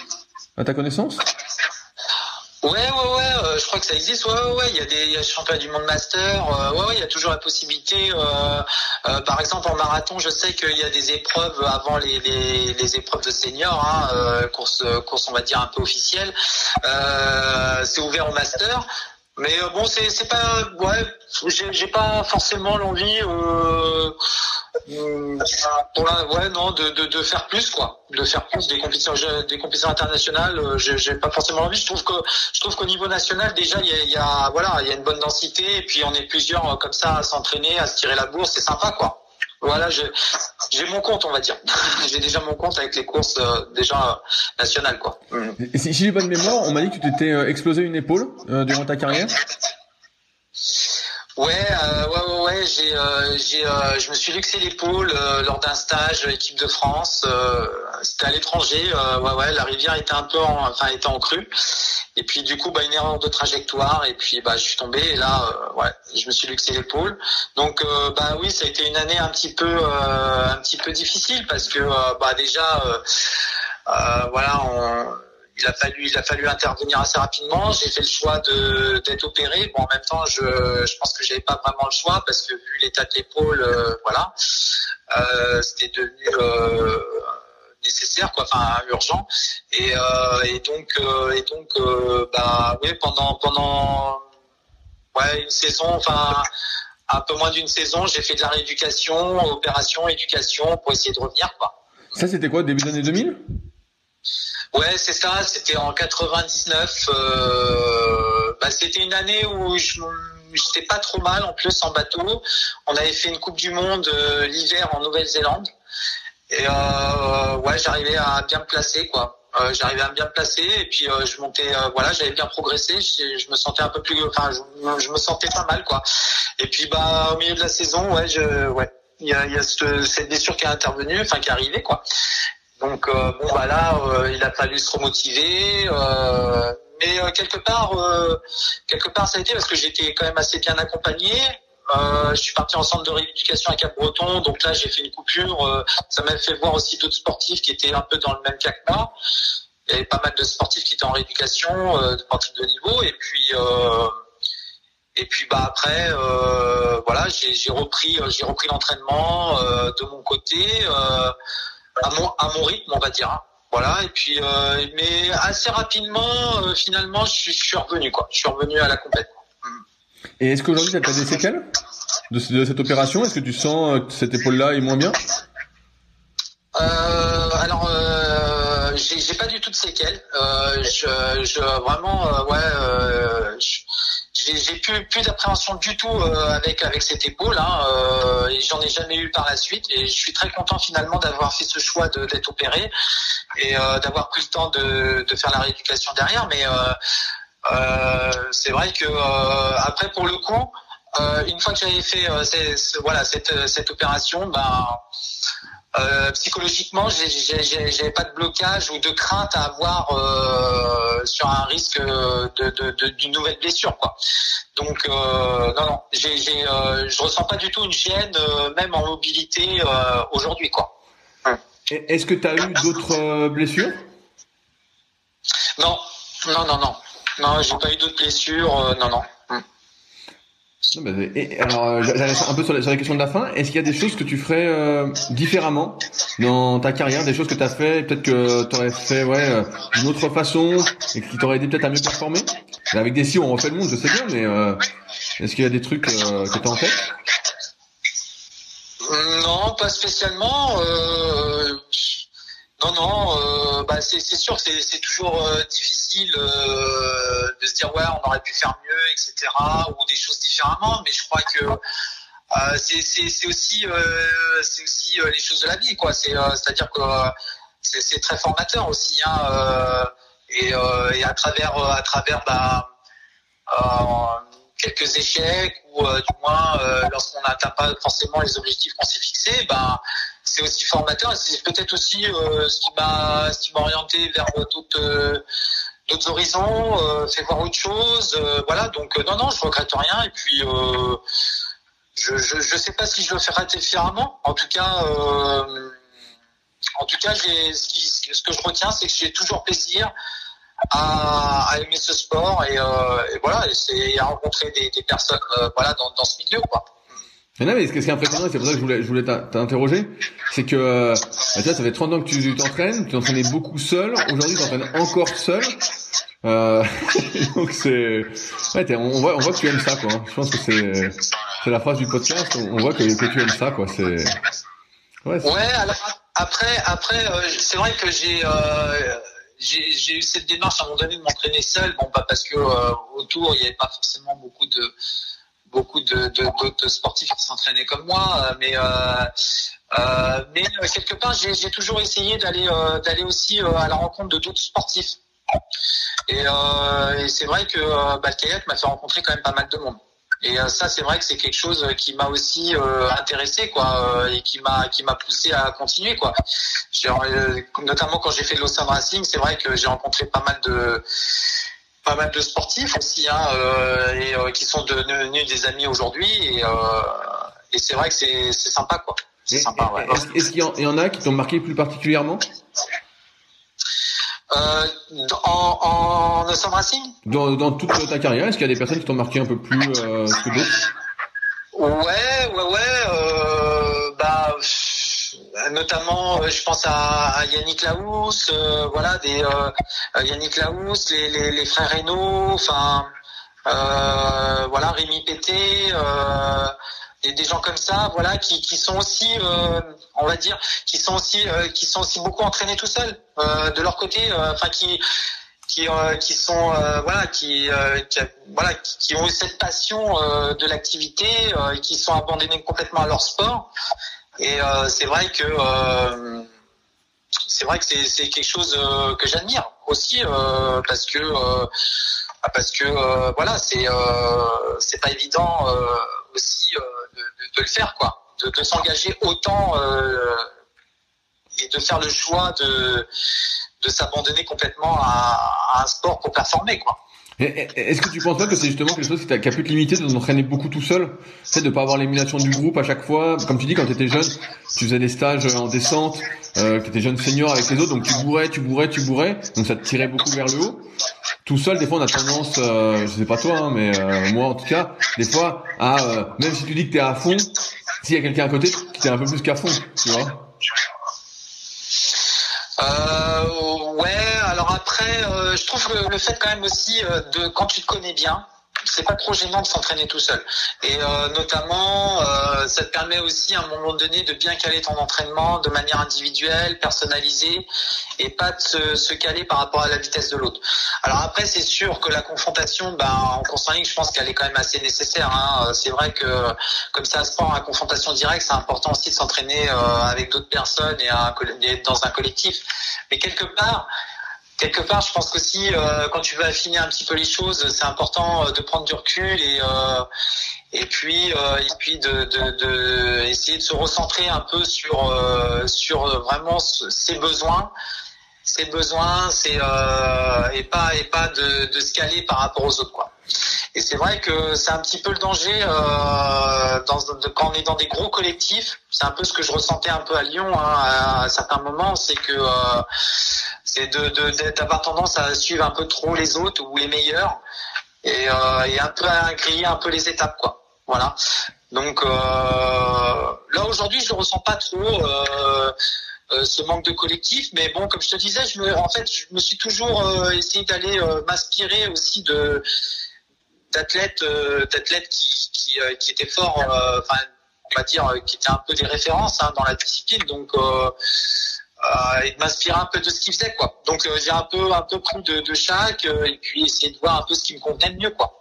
À ta connaissance? Ouais, ouais, ouais, euh, je crois que ça existe. Ouais, ouais, ouais, il y a des y a le championnat du monde master. euh, ouais, ouais, il y a toujours la possibilité. euh, euh, par exemple, en marathon, je sais qu'il y a des épreuves avant les, les, les épreuves de seniors, hein, euh, course, course, on va dire un peu officielle. Euh, c'est ouvert au master. Mais euh, bon, c'est c'est pas ouais, j'ai pas forcément l'envie euh, euh, pour la ouais non de, de de faire plus quoi, de faire plus des compétitions des compétitions internationales. euh, j'ai pas forcément envie. Je trouve que je trouve qu'au niveau national déjà il y a, y a voilà il y a une bonne densité et puis on est plusieurs euh, comme ça à s'entraîner, à se tirer la bourse, c'est sympa quoi. Voilà, j'ai mon compte, on va dire. j'ai déjà mon compte avec les courses euh, déjà euh, nationales, quoi. Si j'ai bonne mémoire, on m'a dit que tu t'étais euh, explosé une épaule euh, durant ta carrière? Ouais, euh, ouais, ouais, ouais, j'ai, euh, j'ai, euh, je me suis luxé l'épaule euh, lors d'un stage équipe de France. euh, c'était à l'étranger. euh, ouais, ouais, la rivière était un peu, en, enfin, était en crue. Et puis du coup, bah, une erreur de trajectoire. Et puis, bah, je suis tombé. Et là, ouais, je me suis luxé l'épaule. Donc, bah oui, ça a été une année un petit peu, un petit peu difficile parce que, bah, déjà, voilà, on il a fallu il a fallu intervenir assez rapidement. J'ai fait le choix de d'être opéré. Bon, en même temps, je je pense que j'avais pas vraiment le choix parce que vu l'état de l'épaule, euh, voilà, euh, c'était devenu euh, nécessaire, quoi, enfin urgent. Et et donc et donc bah oui pendant pendant ouais une saison, enfin un peu moins d'une saison, j'ai fait de la rééducation, opération, éducation pour essayer de revenir, quoi. Ça, c'était quoi, début d'année 2000 Ouais, c'est ça. C'était en 99. Euh, bah, c'était une année où je, j'étais pas trop mal en plus en bateau. On avait fait une Coupe du Monde l'hiver en Nouvelle-Zélande. Et ouais, j'arrivais à bien me placer, quoi. Euh, j'arrivais à bien me placer et puis euh, je montais euh, voilà j'avais bien progressé je, me sentais un peu plus enfin je, me sentais pas mal quoi et puis bah au milieu de la saison ouais je ouais il y a, il y a cette, cette blessure qui est intervenue enfin qui est arrivée quoi donc bon bah là il a fallu se remotiver mais quelque part quelque part ça a été parce que j'étais quand même assez bien accompagné euh, je suis parti en centre de rééducation à Cap-Breton, donc là j'ai fait une coupure. Euh, ça m'a fait voir aussi d'autres sportifs qui étaient un peu dans le même cas que moi. Il y avait pas mal de sportifs qui étaient en rééducation, euh, de sportifs de niveau, et puis euh, et puis bah après voilà j'ai repris j'ai repris l'entraînement de mon côté à mon à mon rythme on va dire. Hein. Voilà et puis mais assez rapidement finalement je suis, je suis revenu quoi. Je suis revenu à la compétition. Et est-ce qu'aujourd'hui, tu as des séquelles de, cette opération? Est-ce que tu sens que cette épaule-là est moins bien? Euh, Alors, euh, j'ai pas du tout de séquelles. Euh, je, je, vraiment, euh, ouais, euh, j'ai plus, d'appréhension du tout euh, avec avec cette épaule. Hein, et j'en ai jamais eu par la suite. Et je suis très content finalement d'avoir fait ce choix d'être opéré et d'avoir pris le temps de, de faire la rééducation derrière. Mais euh, c'est vrai que euh, après pour le coup, euh, une fois que j'avais fait voilà cette, cette opération, ben euh, psychologiquement, j'avais pas de blocage ou de crainte à avoir euh, sur un risque d'une de, de, nouvelle blessure, quoi. Donc euh, non, non, j'ai, je ressens pas du tout une gêne, même en mobilité aujourd'hui, quoi. Est-ce que tu as eu d'autres blessures? Non, non, non, non. Non, j'ai pas eu d'autres blessures. Euh, non, non. Et alors, euh, un peu sur la, question de la fin. Est-ce qu'il y a des choses que tu ferais euh, différemment dans ta carrière, des choses que tu as fait, peut-être que tu aurais fait ouais d'une autre façon et qui t'aurait aidé peut-être à mieux performer? Avec des si on refait le monde, je sais bien, mais est-ce qu'il y a des trucs que tu as en tête? Non, pas spécialement. Non, non, bah c'est sûr c'est toujours difficile de se dire ouais on aurait pu faire mieux etc ou des choses différemment mais je crois que euh, c'est aussi euh, euh, les choses de la vie quoi. C'est c'est à dire que c'est très formateur aussi hein, et, à travers bah, quelques échecs ou du moins lorsqu'on n'atteint pas forcément les objectifs qu'on s'est fixés ben c'est aussi formateur c'est peut-être aussi ce qui m'a ce qui m'a orienté vers d'autres d'autres horizons, euh, fait voir autre chose. Euh, voilà, donc euh, non, non, je regrette rien. Et puis, je, je, je sais pas si je le ferai différemment. En tout cas, en tout cas, ce, que je retiens, c'est que j'ai toujours plaisir à, aimer ce sport et, voilà, à rencontrer des, des personnes, voilà, dans, dans ce milieu, quoi. Mais non, mais ce qui est impressionnant, c'est pour ça que je voulais, je voulais t'interroger, c'est que, euh, bah, ça fait 30 ans que tu t'entraînes, tu t'entraînais beaucoup seul, aujourd'hui tu t'entraînes encore seul, euh, donc c'est, ouais, on voit, on voit que tu aimes ça, quoi. Je pense que c'est, c'est la phrase du podcast, on voit que, tu aimes ça, quoi. C'est, ouais. Ouais, alors après, après, euh, c'est vrai que j'ai, euh, j'ai eu cette démarche à un moment donné de m'entraîner seul, bon, pas parce que euh, autour il n'y avait pas forcément beaucoup de beaucoup de, de, sportifs qui s'entraînaient comme moi, mais euh, mais quelque part j'ai toujours essayé d'aller d'aller aussi à la rencontre de d'autres sportifs. Et, euh, et c'est vrai que euh, bah, m'a fait rencontrer quand même pas mal de monde. Et euh, ça, c'est vrai que c'est quelque chose qui m'a aussi euh, intéressé, quoi, et qui m'a qui m'a poussé à continuer, quoi. notamment quand j'ai fait l'Océan Racing, c'est vrai que j'ai rencontré pas mal de pas mal de sportifs aussi, hein, et qui sont devenus des amis aujourd'hui. Et, et c'est vrai que c'est sympa, quoi. C'est sympa. Ouais. Est-ce qu'il y, en a qui t'ont marqué plus particulièrement? Euh, en, en Racing? Dans, dans toute ta carrière, est-ce qu'il y a des personnes qui t'ont marqué un peu plus euh, que d'autres? Ouais, ouais, ouais. Euh, notamment, euh, je pense à, Yannick Laous, euh, voilà, des euh, Yannick Laous, les, frères Reynaud, enfin, voilà, Rémi Pété. Des, gens comme ça, voilà, qui, qui sont aussi, on va dire, qui sont aussi, qui sont aussi beaucoup entraînés tout seuls de leur côté, enfin qui qui, qui sont voilà qui voilà qui, ont eu cette passion de l'activité et qui sont abandonnés complètement à leur sport et c'est vrai que c'est vrai que c'est quelque chose que j'admire aussi parce que parce que voilà c'est c'est pas évident aussi de, de, le faire quoi de, de s'engager autant et de faire le choix de, de s'abandonner complètement à, un sport pour performer, quoi. Est-ce que tu penses pas que c'est justement quelque chose qui, a, qui a pu te limiter de t'entraîner beaucoup tout seul? C'est de pas avoir l'émulation du groupe à chaque fois. Comme tu dis, quand tu étais jeune, tu faisais des stages en descente, euh, tu étais jeune senior avec les autres, donc tu bourrais, tu bourrais, tu bourrais, donc ça te tirait beaucoup vers le haut. Tout seul, des fois, on a tendance, euh, je sais pas toi, hein, mais euh, moi en tout cas, des fois, à euh, même si tu dis que t'es à fond, s'il y a quelqu'un à côté t'es un peu plus qu'à fond, tu vois euh, ouais, alors après, euh, je trouve que le fait quand même aussi euh, de quand tu te connais bien, c'est pas trop gênant de s'entraîner tout seul. Et euh, notamment, euh, ça te permet aussi à un moment donné de bien caler ton entraînement de manière individuelle, personnalisée, et pas de se, caler par rapport à la vitesse de l'autre. Alors après, c'est sûr que la confrontation, ben, en course en ligne, je pense qu'elle est quand même assez nécessaire. Hein. C'est vrai que comme ça prend à confrontation directe, c'est important aussi de s'entraîner euh, avec d'autres personnes et, à, et dans un collectif. Mais quelque part, quelque part, je pense qu'aussi, euh, quand tu veux affiner un petit peu les choses, c'est important euh, de prendre du recul et euh, et puis euh, et puis de, de, de, essayer de se recentrer un peu sur euh, sur vraiment ses besoins ses besoins c'est et pas et pas de, de se caler par rapport aux autres quoi et c'est vrai que c'est un petit peu le danger euh, dans, quand on est dans des gros collectifs. C'est un peu ce que je ressentais un peu à Lyon hein, à, à, certains moments, c'est que euh, c'est de, d'avoir tendance à suivre un peu trop les autres ou les meilleurs et, euh, et un peu à griller un peu les étapes quoi. Voilà. Donc euh, là aujourd'hui je ressens pas trop euh, ce manque de collectif, mais bon comme je te disais, je me, en fait je me suis toujours essayé d'aller m'inspirer aussi de d'athlètes d'athlètes qui, qui, qui étaient forts, enfin on va dire qui étaient un peu des références hein, dans la discipline. Donc euh, et de m'inspirer un peu de ce qu'il faisait quoi. Donc euh, j'ai un peu un peu pris de, de chaque euh, et puis essayer de voir un peu ce qui me convenait mieux quoi.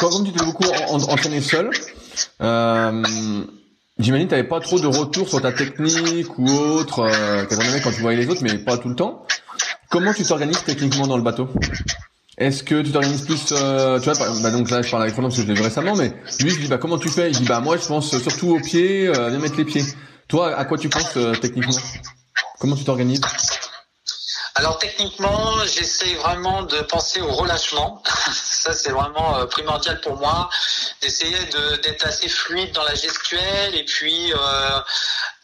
Quand, tu t'es beaucoup entraîné seul, euh, j'imagine que tu n'avais pas trop de retour sur ta technique ou autre, euh, quand tu voyais les autres, mais pas tout le temps. Comment tu t'organises techniquement dans le bateau? Est-ce que tu t'organises plus, euh, tu vois, bah donc là je parle avec Roland parce que je l'ai vu récemment, mais lui je dis bah comment tu fais? Il dit bah moi je pense surtout aux pieds, euh, bien mettre les pieds. Toi, à quoi tu penses euh, techniquement? Comment tu t'organises? Alors techniquement, j'essaie vraiment de penser au relâchement. Ça, c'est vraiment euh, primordial pour moi. D'essayer d'être assez fluide dans la gestuelle et puis euh,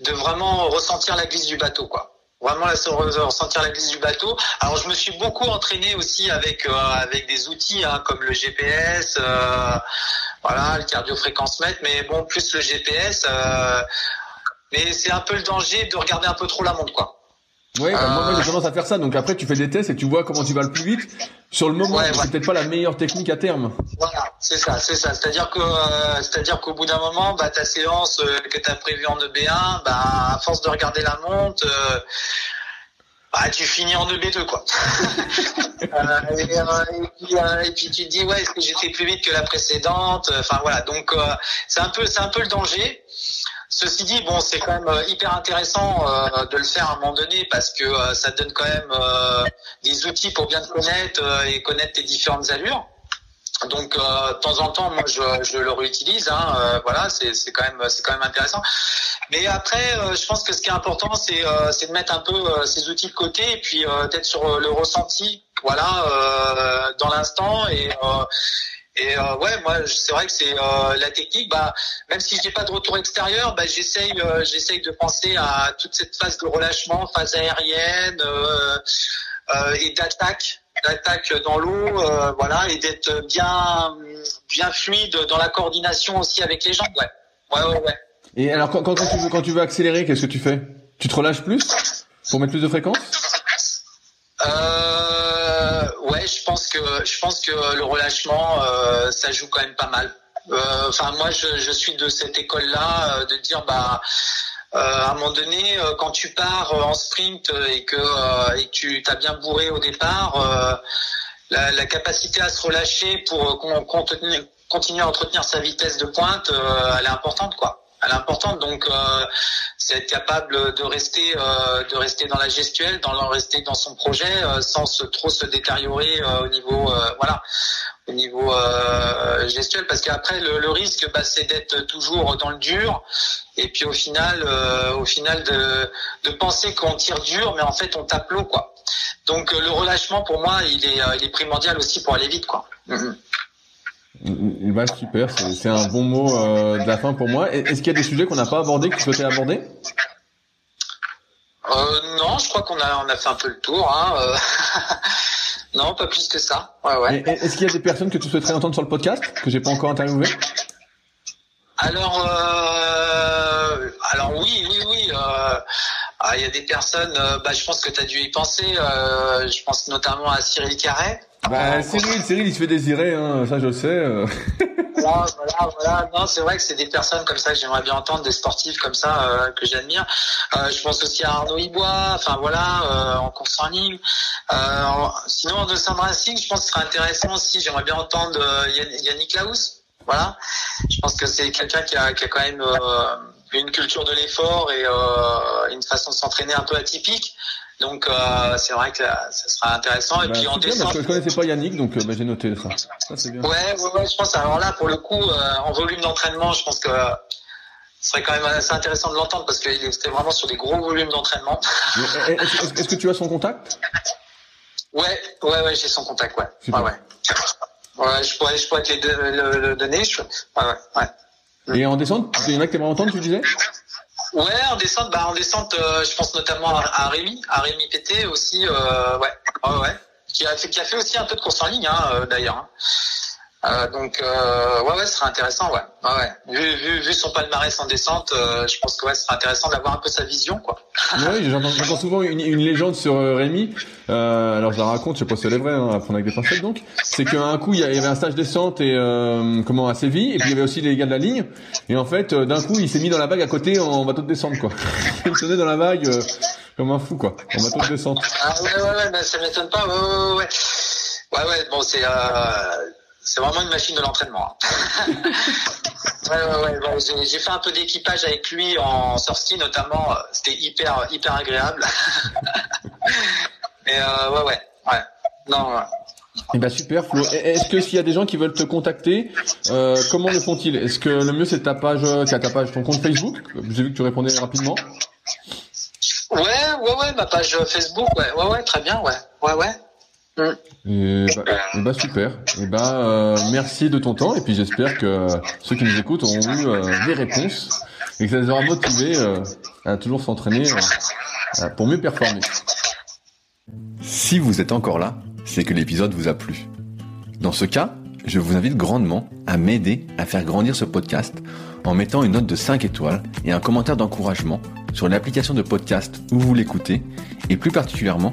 de vraiment ressentir la glisse du bateau, quoi. Vraiment ressentir la glisse du bateau. Alors je me suis beaucoup entraîné aussi avec avec des outils hein, comme le GPS, voilà, le cardio-fréquence-mètre, mais bon, plus le GPS. Mais c'est un peu le danger de regarder un peu trop la montre, quoi. Oui, bah, moi, j'ai euh, tendance à faire ça. Donc après, tu fais des tests et tu vois comment tu vas le plus vite. Sur le moment, c'est peut-être pas la meilleure technique à terme. Voilà, c'est ça, c'est ça. C'est-à-dire que, euh, c'est-à-dire qu'au bout d'un moment, bah, ta séance euh, que tu as prévue en EB1, bah, à force de regarder la montre, bah, tu finis en EB2, quoi. et, et, puis, et, puis, tu te dis, ouais, est-ce que j'ai fait plus vite que la précédente? Enfin voilà, donc c'est un peu, c'est un peu le danger. Ceci dit, bon, c'est quand même euh, hyper intéressant euh, de le faire à un moment donné parce que euh, ça donne quand même des outils pour bien te connaître et connaître tes différentes allures. Donc de temps en temps, moi je, je le réutilise. Hein, voilà, c'est quand même c'est quand même intéressant. Mais après, je pense que ce qui est important, c'est c'est de mettre un peu ces outils de côté et puis d'être sur le ressenti, voilà, dans l'instant et et euh, ouais, moi, c'est vrai que c'est euh, la technique. Bah, même si j'ai pas de retour extérieur, bah, j'essaye, euh, j'essaye de penser à toute cette phase de relâchement, phase aérienne euh, et d'attaque, d'attaque dans l'eau, voilà, et d'être bien, bien fluide dans la coordination aussi avec les jambes. Ouais, ouais, ouais. ouais. Et alors, quand, quand, tu veux, quand tu veux accélérer, qu'est-ce que tu fais? Tu te relâches plus? Pour mettre plus de fréquence? Je pense que le relâchement, euh, ça joue quand même pas mal. Euh, enfin, moi, je, je, suis de cette école-là euh, de dire bah à un moment donné, quand tu pars en sprint et que, et tu t'as bien bourré au départ, la, la, capacité à se relâcher pour continuer à entretenir sa vitesse de pointe, elle est importante, quoi elle est importante. Donc, euh, c'est être capable de rester, euh, de rester dans la gestuelle, dans rester dans son projet, euh, sans trop se détériorer au niveau, voilà, au niveau gestuel, parce qu'après le, risque, bah, c'est d'être toujours dans le dur, et puis au final, au final de, penser qu'on tire dur, mais en fait on tape l'eau, quoi. Donc le relâchement, pour moi, il est, il est primordial aussi pour aller vite, quoi. Mm-hmm. Bah, super, c'est un bon mot euh, de la fin pour moi. Est-ce qu'il y a des sujets qu'on n'a pas abordés que tu souhaitais aborder? Euh, Non, je crois qu'on a, on a fait un peu le tour. Hein, euh. non, pas plus que ça. Ouais, ouais. Est-ce qu'il y a des personnes que tu souhaiterais entendre sur le podcast que j'ai pas encore interviewé Alors, euh, alors oui, oui, oui. Euh, ah, il y a des personnes, euh, bah, je pense que tu as dû y penser. Euh, je pense notamment à Cyril Carré. Bah, Cyril, Cyril, il se fait désirer, hein, ça je sais. Euh. voilà, voilà, voilà. Non, c'est vrai que c'est des personnes comme ça que j'aimerais bien entendre, des sportifs comme ça que j'admire. je pense aussi à Arnaud Ibois, enfin voilà, en course en ligne. sinon, en Sandra Racing, je pense que ce serait intéressant aussi. J'aimerais bien entendre Yannick Laus. Voilà. Je pense que c'est quelqu'un qui a, qui a quand même une culture de l'effort et euh, une façon de s'entraîner un peu atypique. Donc euh, c'est vrai que ça sera intéressant. Et bah, puis en descente, je, connaissais pas Yannick, donc euh, bah, j'ai noté ça. ça c'est bien. Ouais, ouais, ouais, je pense. Alors là, pour le coup, euh, en volume d'entraînement, je pense que ce serait quand même assez intéressant de l'entendre parce qu'il était vraiment sur des gros volumes d'entraînement. Est-ce que tu as son contact? Ouais, ouais, ouais, j'ai son contact, ouais. Ouais, ouais. Ouais, je pourrais, je pourrais te le, le, donner. Je... Ouais, ouais, ouais. Et en descente, il y en a que tu disais? Ouais, en descente, bah en descente, euh, je pense notamment à, Rémi, à Rémi Pété aussi, euh, ouais, ouais, ouais, qui a fait, qui a fait aussi un peu de course en ligne, hein, euh, d'ailleurs. Euh, donc euh, ouais ouais ce serait intéressant ouais. Ouais, Vu, vu, vu son palmarès en descente euh, je pense que ouais ce serait intéressant d'avoir un peu sa vision quoi. Oui j'entends souvent une, une, légende sur euh, Rémi. Euh, alors je la raconte je sais pas si c'est vrai hein, à prendre avec des pincettes donc. C'est qu'un coup il y avait un stage descente et comment à Séville et puis il y avait aussi les gars de la ligne. Et en fait d'un coup il s'est mis dans la vague à côté en bateau de descente quoi. Il se dans la vague comme un fou quoi en bateau de descente. Ah ouais ouais ouais mais ça m'étonne pas ouais ouais ouais ouais. Ouais bon c'est c'est vraiment une machine de l'entraînement. Hein. ouais, ouais, ouais, j'ai fait un peu d'équipage avec lui en sortie notamment. C'était hyper, hyper agréable. Mais euh, ouais, ouais, ouais. Non, ouais. Eh ben super Flo. Est-ce que s'il y a des gens qui veulent te contacter, euh, comment le font-ils? Est-ce que le mieux c'est ta page, c'est ta page, ton compte Facebook? J'ai vu que tu répondais rapidement. Ouais, ouais, ouais, ma page Facebook, ouais, ouais, ouais, très bien, ouais, ouais, ouais. Et bah, et bah, super. Et bah euh, merci de ton temps et puis j'espère que ceux qui nous écoutent auront eu euh, des réponses et que ça les aura motivés euh, à toujours s'entraîner pour mieux performer. Si vous êtes encore là, c'est que l'épisode vous a plu. Dans ce cas, je vous invite grandement à m'aider à faire grandir ce podcast en mettant une note de 5 étoiles et un commentaire d'encouragement sur l'application de podcast où vous l'écoutez et plus particulièrement